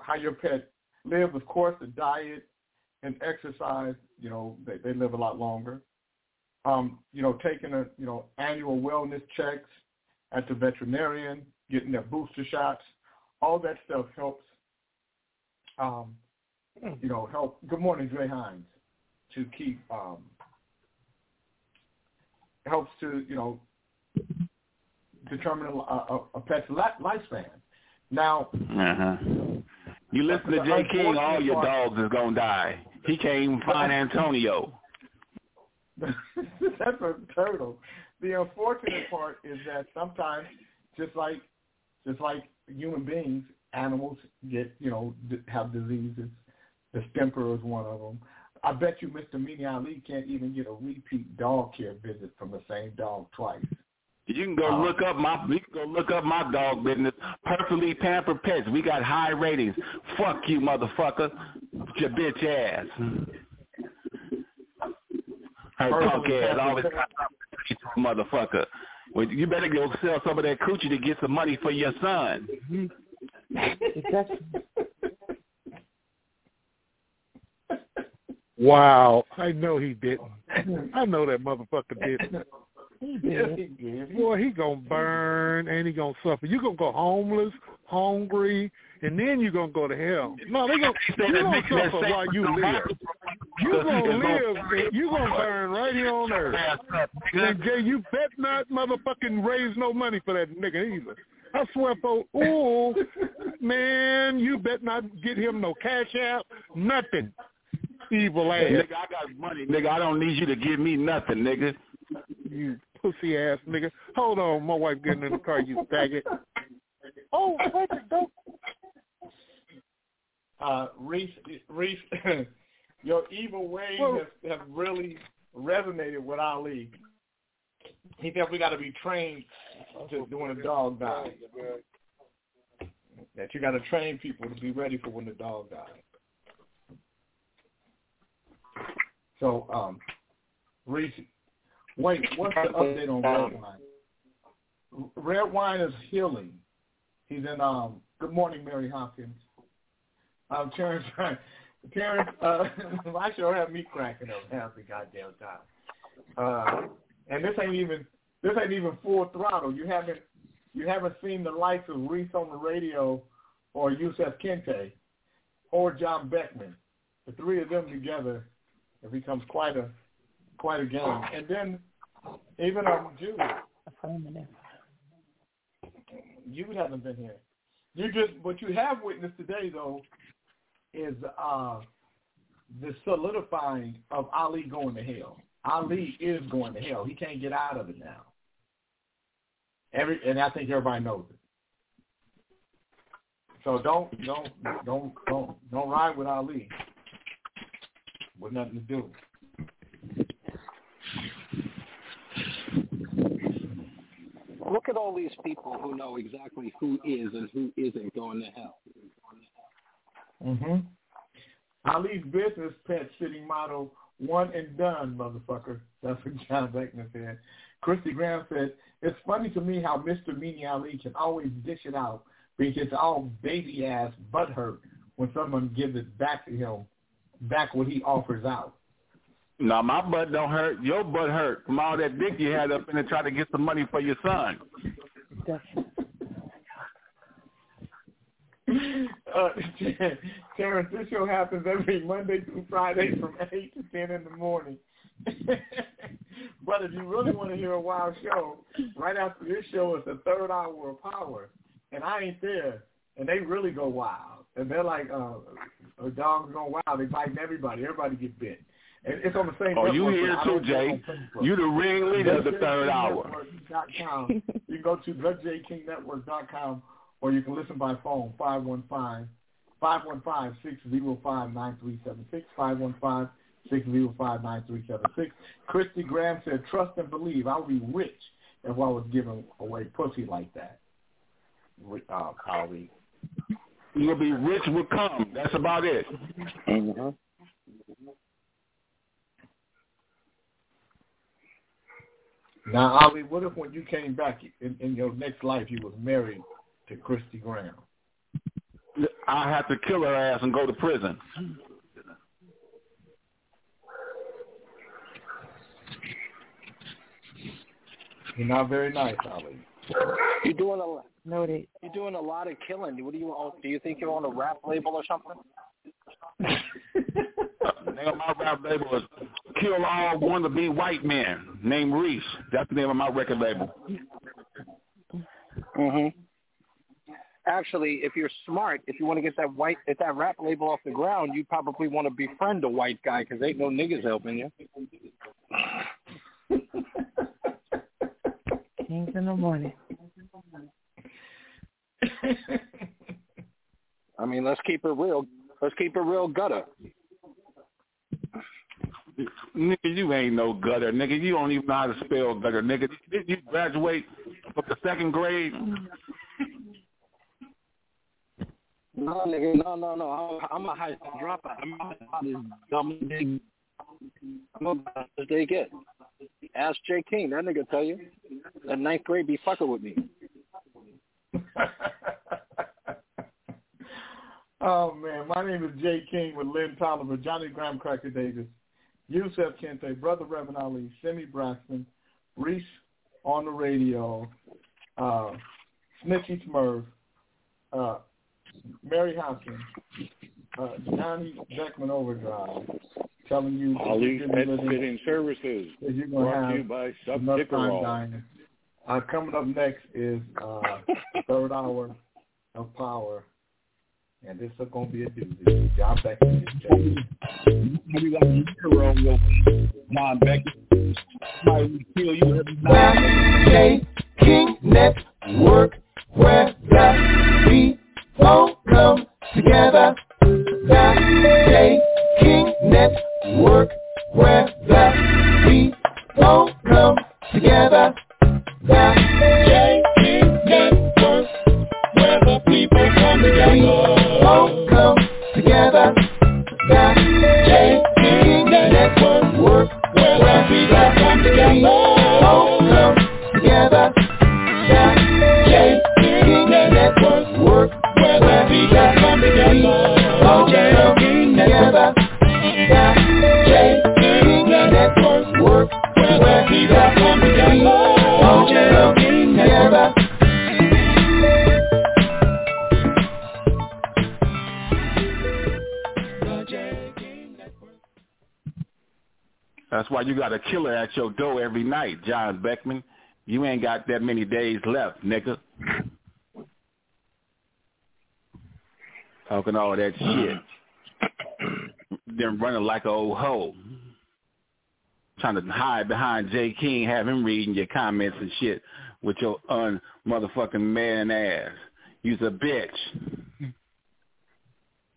how your pet lives. Of course, the diet and exercise. You know, they, they live a lot longer. Um, you know, taking a you know annual wellness checks at the veterinarian, getting their booster shots, all that stuff helps. Um, you know, help. Good morning, Dre Hines. To keep um, helps to you know determine a, a, a pet's li- lifespan. Now, Uh-huh. You listen to Jay King, all your dogs is gonna die. He can't even find Antonio. that's a turtle. The unfortunate part is that sometimes, just like just like human beings, animals get you know d- have diseases. The Distemper is one of them. I bet you Mr. Meany Ali can't even get a repeat dog care visit from the same dog twice. You can go uh, look up my you can go look up my dog business. Perfectly pampered pets. We got high ratings. Fuck you, motherfucker. Your bitch ass. Her punk ass always pets. motherfucker. Well, you better go sell some of that coochie to get some money for your son. Wow. I know he didn't. I know that motherfucker didn't. He did. Boy, he gonna burn and he gonna suffer. You gonna go homeless, hungry, and then you're gonna go to hell. No, they gonna you gonna suffer while you live. You gonna gonna- live. You gonna burn right here on earth. And Jay, you bet not motherfucking raise no money for that nigga either. I swear for ooh, man, you bet not get him no cash out, nothing. Evil ass. Nigga, I got money, nigga. I don't need you to give me nothing, nigga. You pussy ass nigga. Hold on, my wife getting in the car, you faggot. Oh, what the dope? uh, Reese, Reese, your evil ways Well- have, have really resonated with Ali. He said we got to be trained to when a dog dies. That you got to train people to be ready for when the dog dies. So, um, Reese, wait, what's the update on red wine? Red wine is healing. He's in. Um, good morning, Mary Hopkins. Um, Terrence, Terrence, uh, I sure have me cracking up half the goddamn time. Uh, and this ain't even this ain't even full throttle. You haven't you haven't seen the likes of Reese on the radio, or Yusef Kente, or John Beckman. The three of them together, it becomes quite a quite a game. And then even um Jude, you haven't been here. You just what you have witnessed today though is uh the solidifying of Ali going to hell. Ali is going to hell. He can't get out of it now. Every and I think everybody knows it. So don't don't don't don't don't ride with Ali with nothing to do. Look at all these people who know exactly who is and who isn't going to hell. Mm-hmm. Ali's business pet sitting motto, one and done, motherfucker. That's what John Beckman said. Christy Graham said, it's funny to me how Mr. Meanie Ali can always dish it out, but he gets all baby-ass butthurt when someone gives it back to him, back what he offers out. No, my butt don't hurt. Your butt hurt from all that dick you had up in there trying to get some money for your son. uh, Terrence, this show happens every Monday through Friday from 8 to 10 in the morning. but if you really want to hear a wild show, right after this show is the third hour of power. And I ain't there. And they really go wild. And they're like, uh, a dog's going wild. They biting everybody. Everybody get bit. And it's on the same Oh, you here too, Jay. get on Facebook. You the ringleader of the third hour. You can go to thejkingnetwork.com or you can listen by phone, 515 515-605-9376, 515-605-9376. Christy Graham said, trust and believe. I'll be rich if I was giving away pussy like that. Uh, be. You'll be rich will come. That's about it. Mm-hmm. Now, Ali, what if when you came back in, in your next life you was married to Christy Graham? I have to kill her ass and go to prison. You're not very nice, Ali. You're doing a lot. Noted. You're doing a lot of killing. What do you own? Do you think you own a rap label or something? Name of my rap label is Kill All Wannabe White Men, named Reese. That's the name of my record label. Mhm. Actually, if you're smart, if you want to get that white, get that rap label off the ground, you probably want to befriend a white guy because ain't no niggas helping you. Kings in the morning. I mean, let's keep it real. Let's keep it real gutter. Nigga, you ain't no gutter, nigga. You don't even know how to spell gutter, nigga. Did you graduate from the second grade? No, nigga, no, no, no. I'm, I'm a high school dropout. I'm about as dumb as they, I'm about as they get. Ask Jay King. That nigga tell you. In ninth grade, be fucking with me. oh man, my name is Jay King with Lynn Tolliver, Johnny Graham Cracker Davis, Yusef Kente, Brother Reverend Ali, Simi Braxton, Reese on the radio, uh, Snitchy Smurf, uh, Mary Hopkins, uh, Johnny Beckman Overdrive, telling you you're Pet Fitting Services, that you're going to brought have to you by Subticarol. dying. Uh, coming up next is uh, third hour of power, and this is going to be a doozy. John Beckman is Jay. Maybe like a hero, John Beckett. Might kill you every night. J King Network, where the people come together. The J King Network, where the people come together. The ain't got that many days left, nigga. Talking all that shit. then running like a old hoe. Trying to hide behind J. King, have him reading your comments and shit with your un motherfucking man ass. You's a bitch.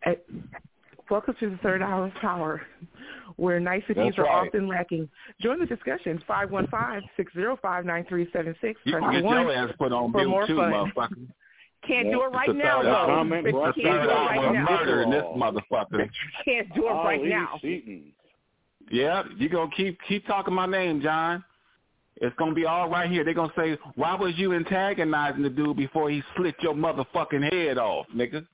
Hey, welcome to the third hour of power, where niceties That's are right. often lacking. Join the discussion, 515-605-9376. You Press can get one your ass put on for mute more too, fun. motherfucker. Can't do it right now, though. hour. But It's you the can't do it right now. murder this motherfucker. Can't do it right Ali now. Seaton. Yeah, you gonna keep keep talking my name, John. It's gonna be all right here. They're gonna say, why was you antagonizing the dude before he slit your motherfucking head off, nigga?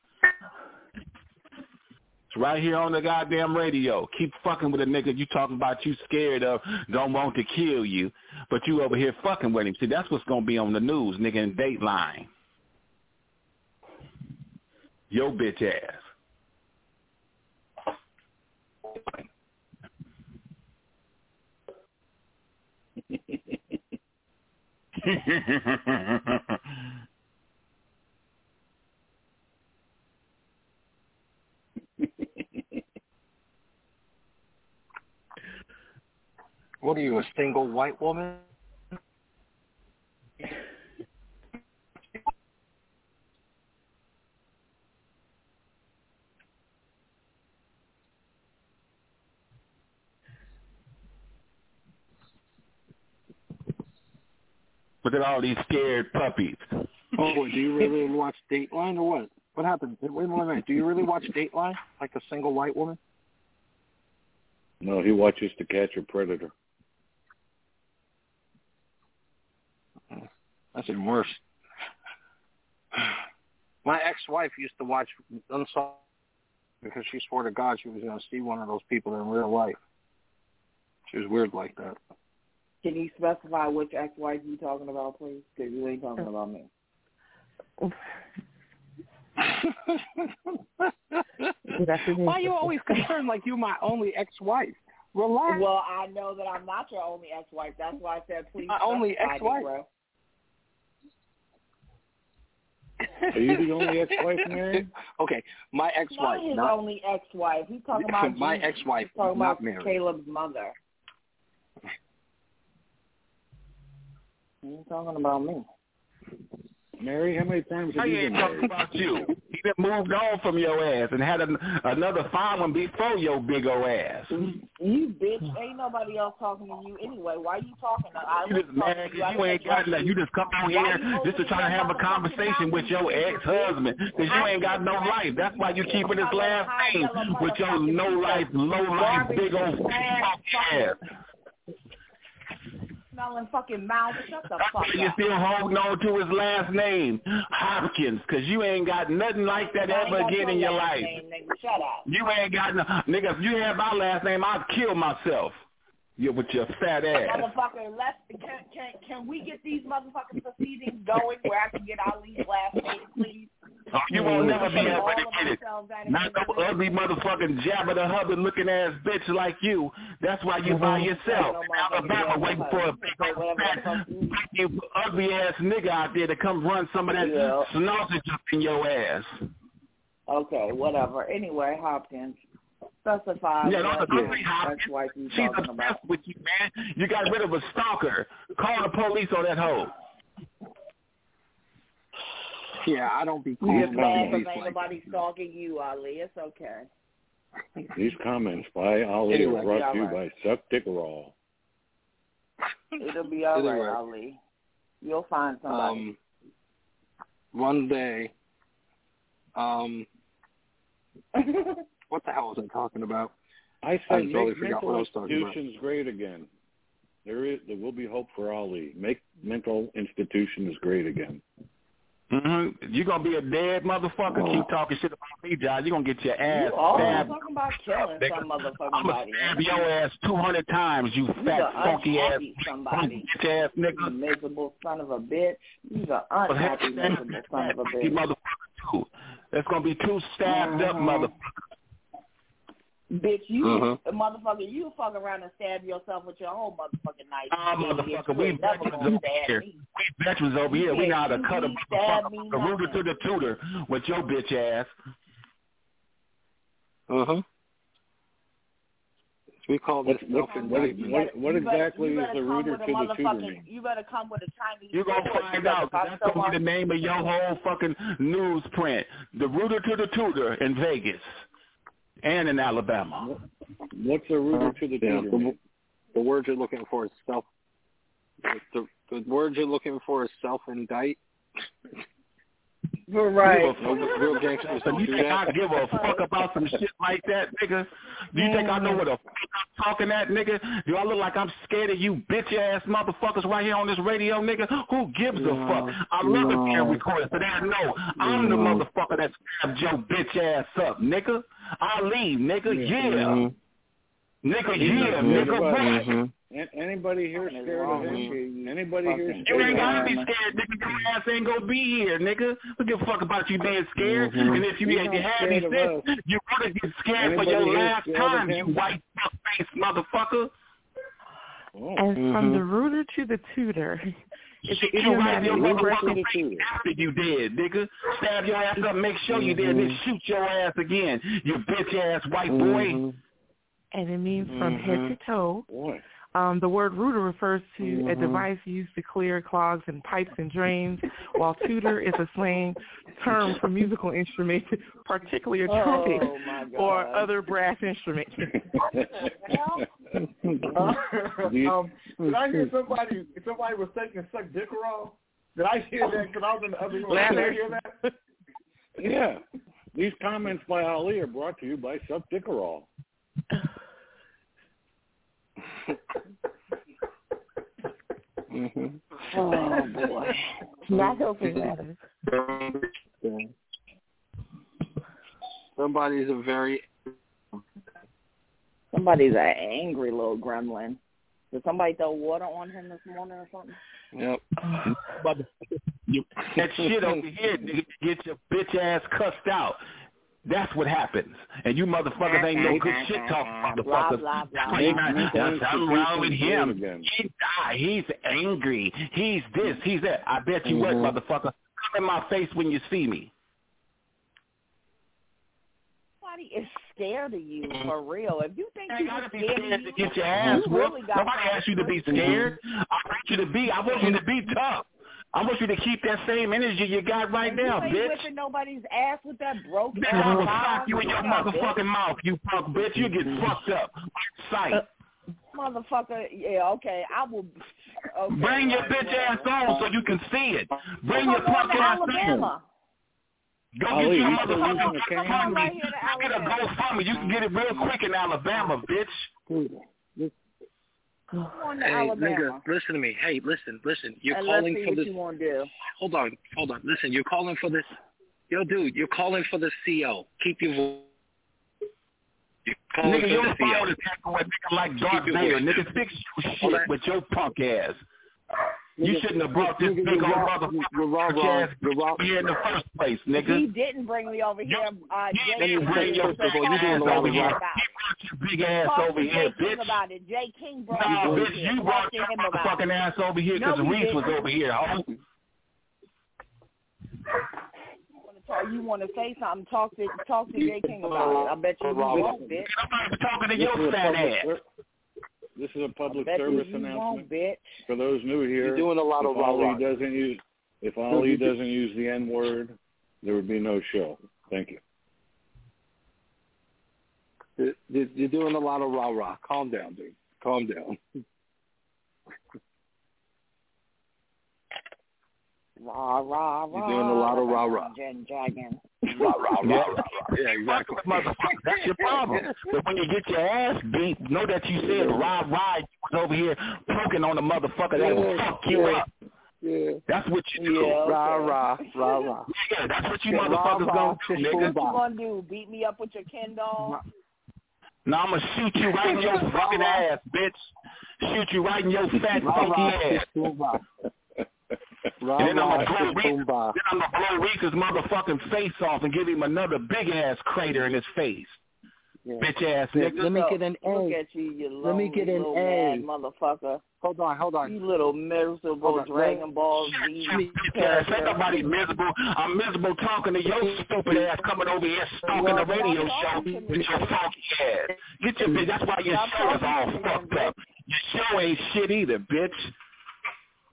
Right here on the goddamn radio. Keep fucking with a nigga you talking about you scared of, don't want to kill you, but you over here fucking with him. See, that's what's gonna be on the news, nigga, in Dateline. Yo bitch ass. What are you, a single white woman? Look at all these scared puppies. Oh, boy, do you really watch Dateline or what? What happened? Wait, wait a minute. Do you really watch Dateline like a single white woman? No, he watches To Catch a Predator. That's even worse. My ex-wife used to watch Unsolved because she swore to God she was going to see one of those people in real life. She was weird like that. Can you specify which ex-wife you talking about, please? Because you ain't talking about me. Why are you always concerned like you my only ex-wife? Relax. Well, I know that I'm not your only ex-wife. That's why I said please. My only ex-wife. Negro. Are you the only ex-wife, Mary? okay, my ex-wife. Not his not- only ex-wife. He's talking about my Jesus. ex-wife, He's talking not about Mary. Caleb's mother. He's talking about me. Mary, how many times have I you ain't been talking married? about you. He done moved on from your ass and had an, another fine one before your big old ass. You bitch, ain't nobody else talking to you anyway. Why are you talking? To, I You just mad talking to 'cause you. You ain't got nothing. You just come on here just to try to have a conversation with your ex-husband because you ain't got no life. That's why you keeping this last name with your no life, low life, big old ass. Smelling fucking mouth. Shut the fuck You up. still holding on to his last name, Hopkins, because you ain't got nothing like that I ever again in your life. Name. Shut up. You ain't got no nigga. If you had my last name, I'd kill myself. You with your fat ass. Motherfucker, let's can can can we get these motherfucking proceedings going where I can get Ali's last name, please? Oh, you won't never be able to get it. Not no ugly motherfucking Jabba the Hubbard looking ass bitch like you. That's why you by mm-hmm. yourself in Alabama waiting for a big fat, ugly ass nigga out there to come run some of that Yeah. sausage up in your ass. Okay, whatever. Anyway, Hopkins. Specify Yeah, what don't say Hopkins. ex-wife She's talking about. obsessed with you, man. You got rid of a stalker. Call the police on that hoe. Yeah, I don't be You calling get mad police because ain't like nobody stalking you, Ali. It's okay. These comments by Ali Anyway, are brought to you yeah, by Suck Dick Raw. It'll be all right, Anyway. Ali. You'll find somebody. Um, one day, um, what the hell was I talking about? I I totally make forgot what I mental was talking about. institutions great again. There is there will be hope for Ali. Make mental institutions great again. Mm-hmm. You're going to be a dead motherfucker. Keep talking shit about me, John. You're going to get your ass you stabbed. talking about killing Nigga, some motherfucking I'm to stab your ass 200 times, you You fat, funky ass, somebody. bitch ass You nigga. miserable son of a bitch. You's a unhappy, miserable son of a You bitch. motherfucker, too. That's going to be two stabbed up Mhm. motherfuckers. Bitch, you Mhm. motherfucker, you fuck around and stab yourself with your whole motherfucking knife. Ah, You motherfucker, we never veterans over stab here. me. We veterans over here. We know how to cut a can't stab me motherfucker, a rooter to the tutor with your bitch ass. Uh huh. We call this What what what, what, what better- exactly is the come rooter to the tutor mean? You better come with a Chinese You're going to find out. if That's going to be the name of your whole fucking newsprint. The rooter to the tutor in Vegas and in Alabama. What's a rooter uh, to the Yeah, tutor the, mean? the word you're looking for is self. The, the word you're looking for is self indict. You're right. Real, real gangsters So you think. I give a fuck about some shit like that, nigga? Do you think I know what the fuck I'm talking at, nigga? Do I look like I'm scared of you bitch ass motherfuckers right here on this radio, nigga? Who gives a fuck? I love it being recorded, so they know I'm the motherfucker that stabbed your bitch ass up, nigga. I leave, nigga. Yeah. Nigga, yeah, nigga. What? An- Anybody here scared of him? Anybody here scared? You ain't gotta be scared, nigga. Your ass ain't gonna be here, nigga. Who give a fuck about you being mm-hmm. scared? Mhm. And if you, You're if you not have me scared of sick, us. you wanna get scared for your last time, you him? white face motherfucker. Oh. And from the rooter to the tutor, it's an You right your motherfucking face after you dead, nigga. Stab your ass up, make sure you dead, then mm-hmm. shoot your ass again, you bitch ass white boy. Mm-hmm. and it means from head to toe. Um, the word rooter refers to a Mhm. device used to clear clogs in pipes and drains, while tutor is a slang term for musical instruments, particularly a Oh, trumpet my or other brass instrument. um, did I hear somebody somebody was taking suck Dickerol? Did I hear that? Because I was in the other room. Did I hear that? Yeah. These comments by Ali are brought to you by Suck Dickerol. Mm-hmm. Oh boy. Not helping matters. Somebody's a very Somebody's an angry little gremlin. Did somebody throw water on him this morning or something? Yep. But that shit over here, nigga, get your bitch ass cussed out. That's what happens. And you motherfuckers ain't no good shit talking motherfuckers. blah, blah. That's why not- There's something wrong with him. He died. He's angry. He's this. He's that. I bet you what, Mhm. motherfucker. Come in my face when you see me. Nobody is scared of you for real. If you think You you're gotta be scared scared to get your ass you whooped. really Nobody asked you to be scared. I want you to be. I want you to be tough. I want you to keep that same energy you got right now, you ain't bitch. whipping nobody's ass with that broke Bitch, ass I will line. sock you in your Shut up, bitch. motherfucking mouth, you punk bitch. You get fucked up. Sight. Uh, motherfucker, yeah, okay, I will. Okay, Bring your right, bitch ass whatever. on so you can see it. Bring your going punk ass on. Alabama. Go Ali, get you a you still motherfucking using a cane? right here to Get a GoFundMe. You can get it real quick in Alabama, bitch. I'm going to Hey, Alabama. nigga, listen to me. Hey, listen, listen. You're and let's calling see for what this. you do. Hold on, hold on. Listen, you're calling for this. Yo, dude, you're calling for the CO. Keep your voice. You're calling Nigga, for your the phone CO. is acting with nigga like Darth your Vader. voice. Nigga, fix your shit with your punk ass. You Nigga, shouldn't have brought this nigga, big old motherfucker You're wrong, ass You're wrong. here in the first place, nigga. He didn't bring me over here. Uh, Jay Let me King bring your big ass over here. about it." Brought your big ass Talk over to here, Jay King bitch. about it. Jay King brought Nah, me over bitch, you Talk brought your motherfucking ass over here because he Reese was didn't. over here. ho. Talk- You want to say something? Talk to talk to Jay King about it. I bet you you won't, bitch. Nobody's talking to your fat ass. Ser- This is a public service announcement bitch. for those new here. You're doing a lot if of Ali rah-rah. doesn't use if Ali doesn't use the N word, there would be no show. Thank you. You're- You're you're doing a lot of rah rah. Calm down, dude. Calm down. Rah rah rah. You're doing a lot of rah rah. Jen Jagan. Rah rah rah rah. yeah, exactly. Motherfucker, that's your problem. But when you get your ass beat, know that you said rah rah you was over here poking on the motherfucker that will fuck you up. Yeah. That's what you do. Yeah, okay. Rah rah rah rah. Yeah, that's what you Yeah, motherfuckers rah, rah. gonna do, What you gonna do? Beat me up with your Ken doll? Now I'm gonna shoot you right in your fucking ass, bitch. Shoot you right in your fat funky ass. Rah And then I'm gonna blow Reese, then I'm gonna blow Reese's motherfucking face off and give him another big ass crater in his face. Bitch ass Let- nigga. Let me get an Look A. at you, you Let me get an A. motherfucker. Hold on, hold on. You little miserable Dragon Ball Z Bitch ass, ain't nobody miserable. I'm miserable talking to your stupid ass coming over here stalking the radio show with your funky ass. Get your bitch. That's why your show is all talking to me, fucked up. Your show ain't shit either, bitch.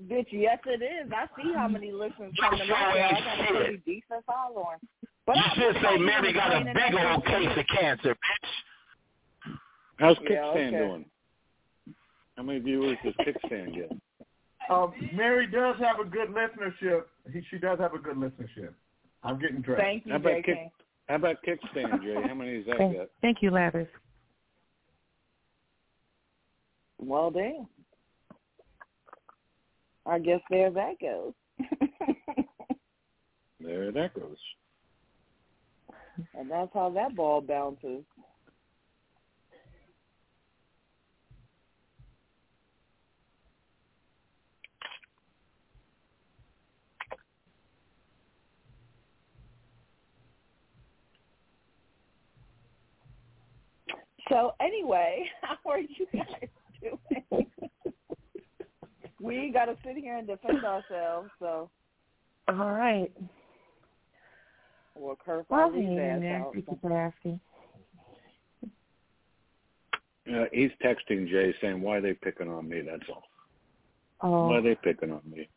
Bitch, yes it is. I see how many listeners come to Your my show show. I ain't got a pretty decent following. But You I should just say Mary got a big old to case of cancer, bitch. How's Yeah, Kickstand okay. doing? How many viewers does Kickstand get? Um, Mary does have a good listenership. He, she does have a good listenership. I'm getting dressed. Thank you, How about Jay Kick? How about Kickstand, Jay? How many does that Thank, get? thank you, Lathers. Well, damn. I guess there that goes. There that goes. and that's how that ball bounces. So anyway, how are you guys doing? we ain't got to sit here and defend ourselves, so All right. we'll curse Well, all these hanging ass in there. out. Thank you for asking. Uh, he's texting Jay saying, "Why are they picking on me?" That's all. Oh, Why are they picking on me?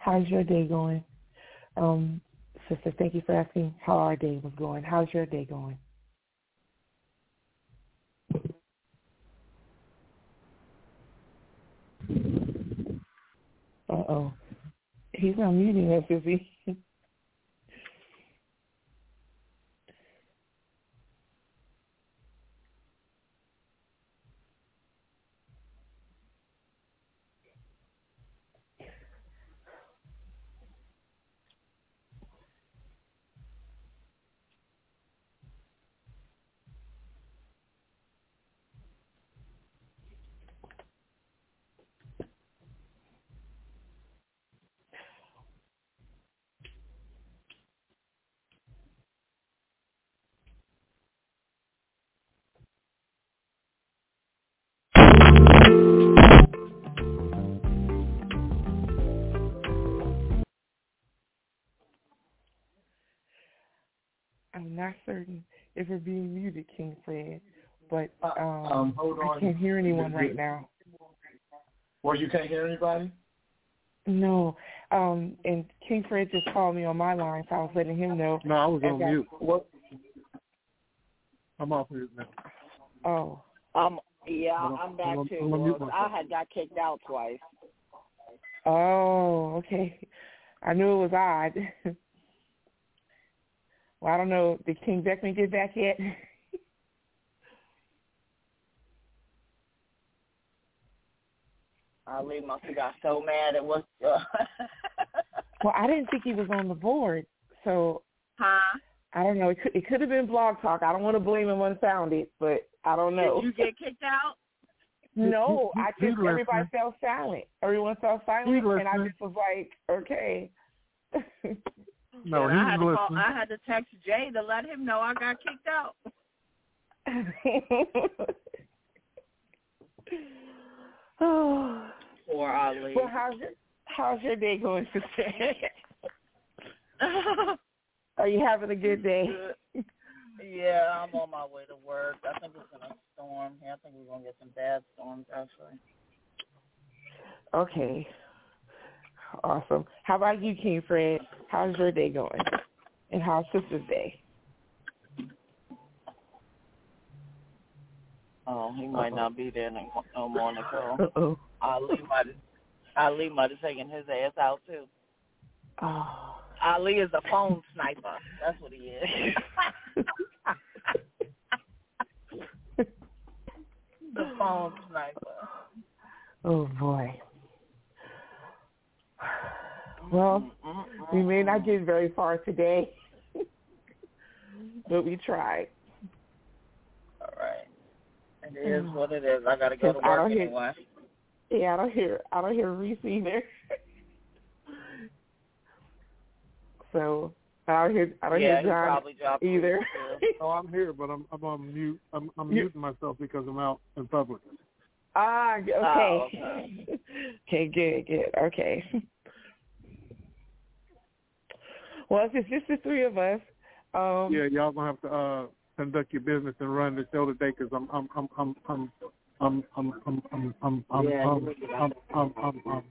How's your day going? Um, sister, thank you for asking how our day was going. How's your day going? Uh oh. He's not muting us, is he? I'm not certain if we're being muted, King Fred, but um, um, hold I can't hear anyone right now. Well, you can't hear anybody. No, um, and King Fred just called me on my line, so I was letting him know. No, I was on as I- mute. What? I'm off mute now. Oh, Um, yeah, I'm- I'm back I'm- too. I'm gonna Well. I had got kicked out twice. oh, okay. I knew it was odd. well, I don't know. Did King Beckman get back yet? Ali must have got so mad it was. Uh, well, I didn't think he was on the board, So Huh? I don't know. It could it could have been Blog Talk. I don't want to blame him unfound it, but I don't know. Did you get kicked out? No, I He's just everybody listening. fell silent. Everyone fell silent, He's and I just was like, okay. No, And I had he's to call. I had to text Jay to let him know I got kicked out. oh. Poor Ali. Well, how's your how's your day going today? Are you having a good day? yeah, I'm on my way to work. I think it's gonna storm. Yeah, I think we're gonna get some bad storms actually. Okay. Awesome. How about you, King Fred? How's your day going? And how's Sister's Day? Oh, he might not be there no, no more, Nicole. Uh-oh. Ali might Ali might have taken his ass out too. Oh. Ali is a phone sniper. That's what he is. the phone sniper. Oh boy. Well, we may not get very far today, but we tried. All right. It is what it is. I gotta go to I work don't hear- anyway. Yeah, I don't hear I don't hear Reese either. so I don't hear I don't Yeah, hear he John probably dropped either. Oh, I'm here, but I'm I'm on mute. I'm I'm You- muting myself because I'm out in public. ah, okay. Oh, okay, good, good. Okay. Well, if it's just the three of us, um, Yeah, y'all gonna have to uh conduct your business and run the show today because I'm I'm I'm I'm I'm I'm I'm I'm I'm I'm I'm Yeah, I'm you make it I'm I'm I'm I'm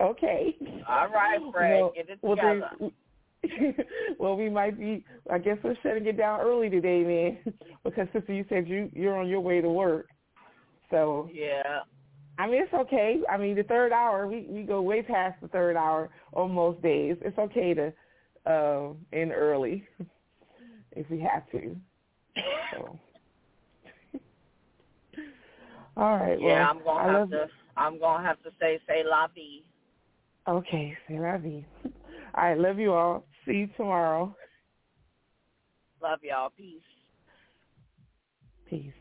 okay. All right, Fred, Well, get it well, together. then- well, we might be. I guess we're shutting it down early today, man, because sister, you said you you're on your way to work. So yeah. I mean, it's okay. I mean, the third hour, we we go way past the third hour on most days. It's okay to uh, end early if we have to. So. All right. Yeah, well, I'm gonna I have to I'm gonna have to say say la vie. Okay, say la vie. All right, love you all. See you tomorrow. Love y'all. Peace. Peace.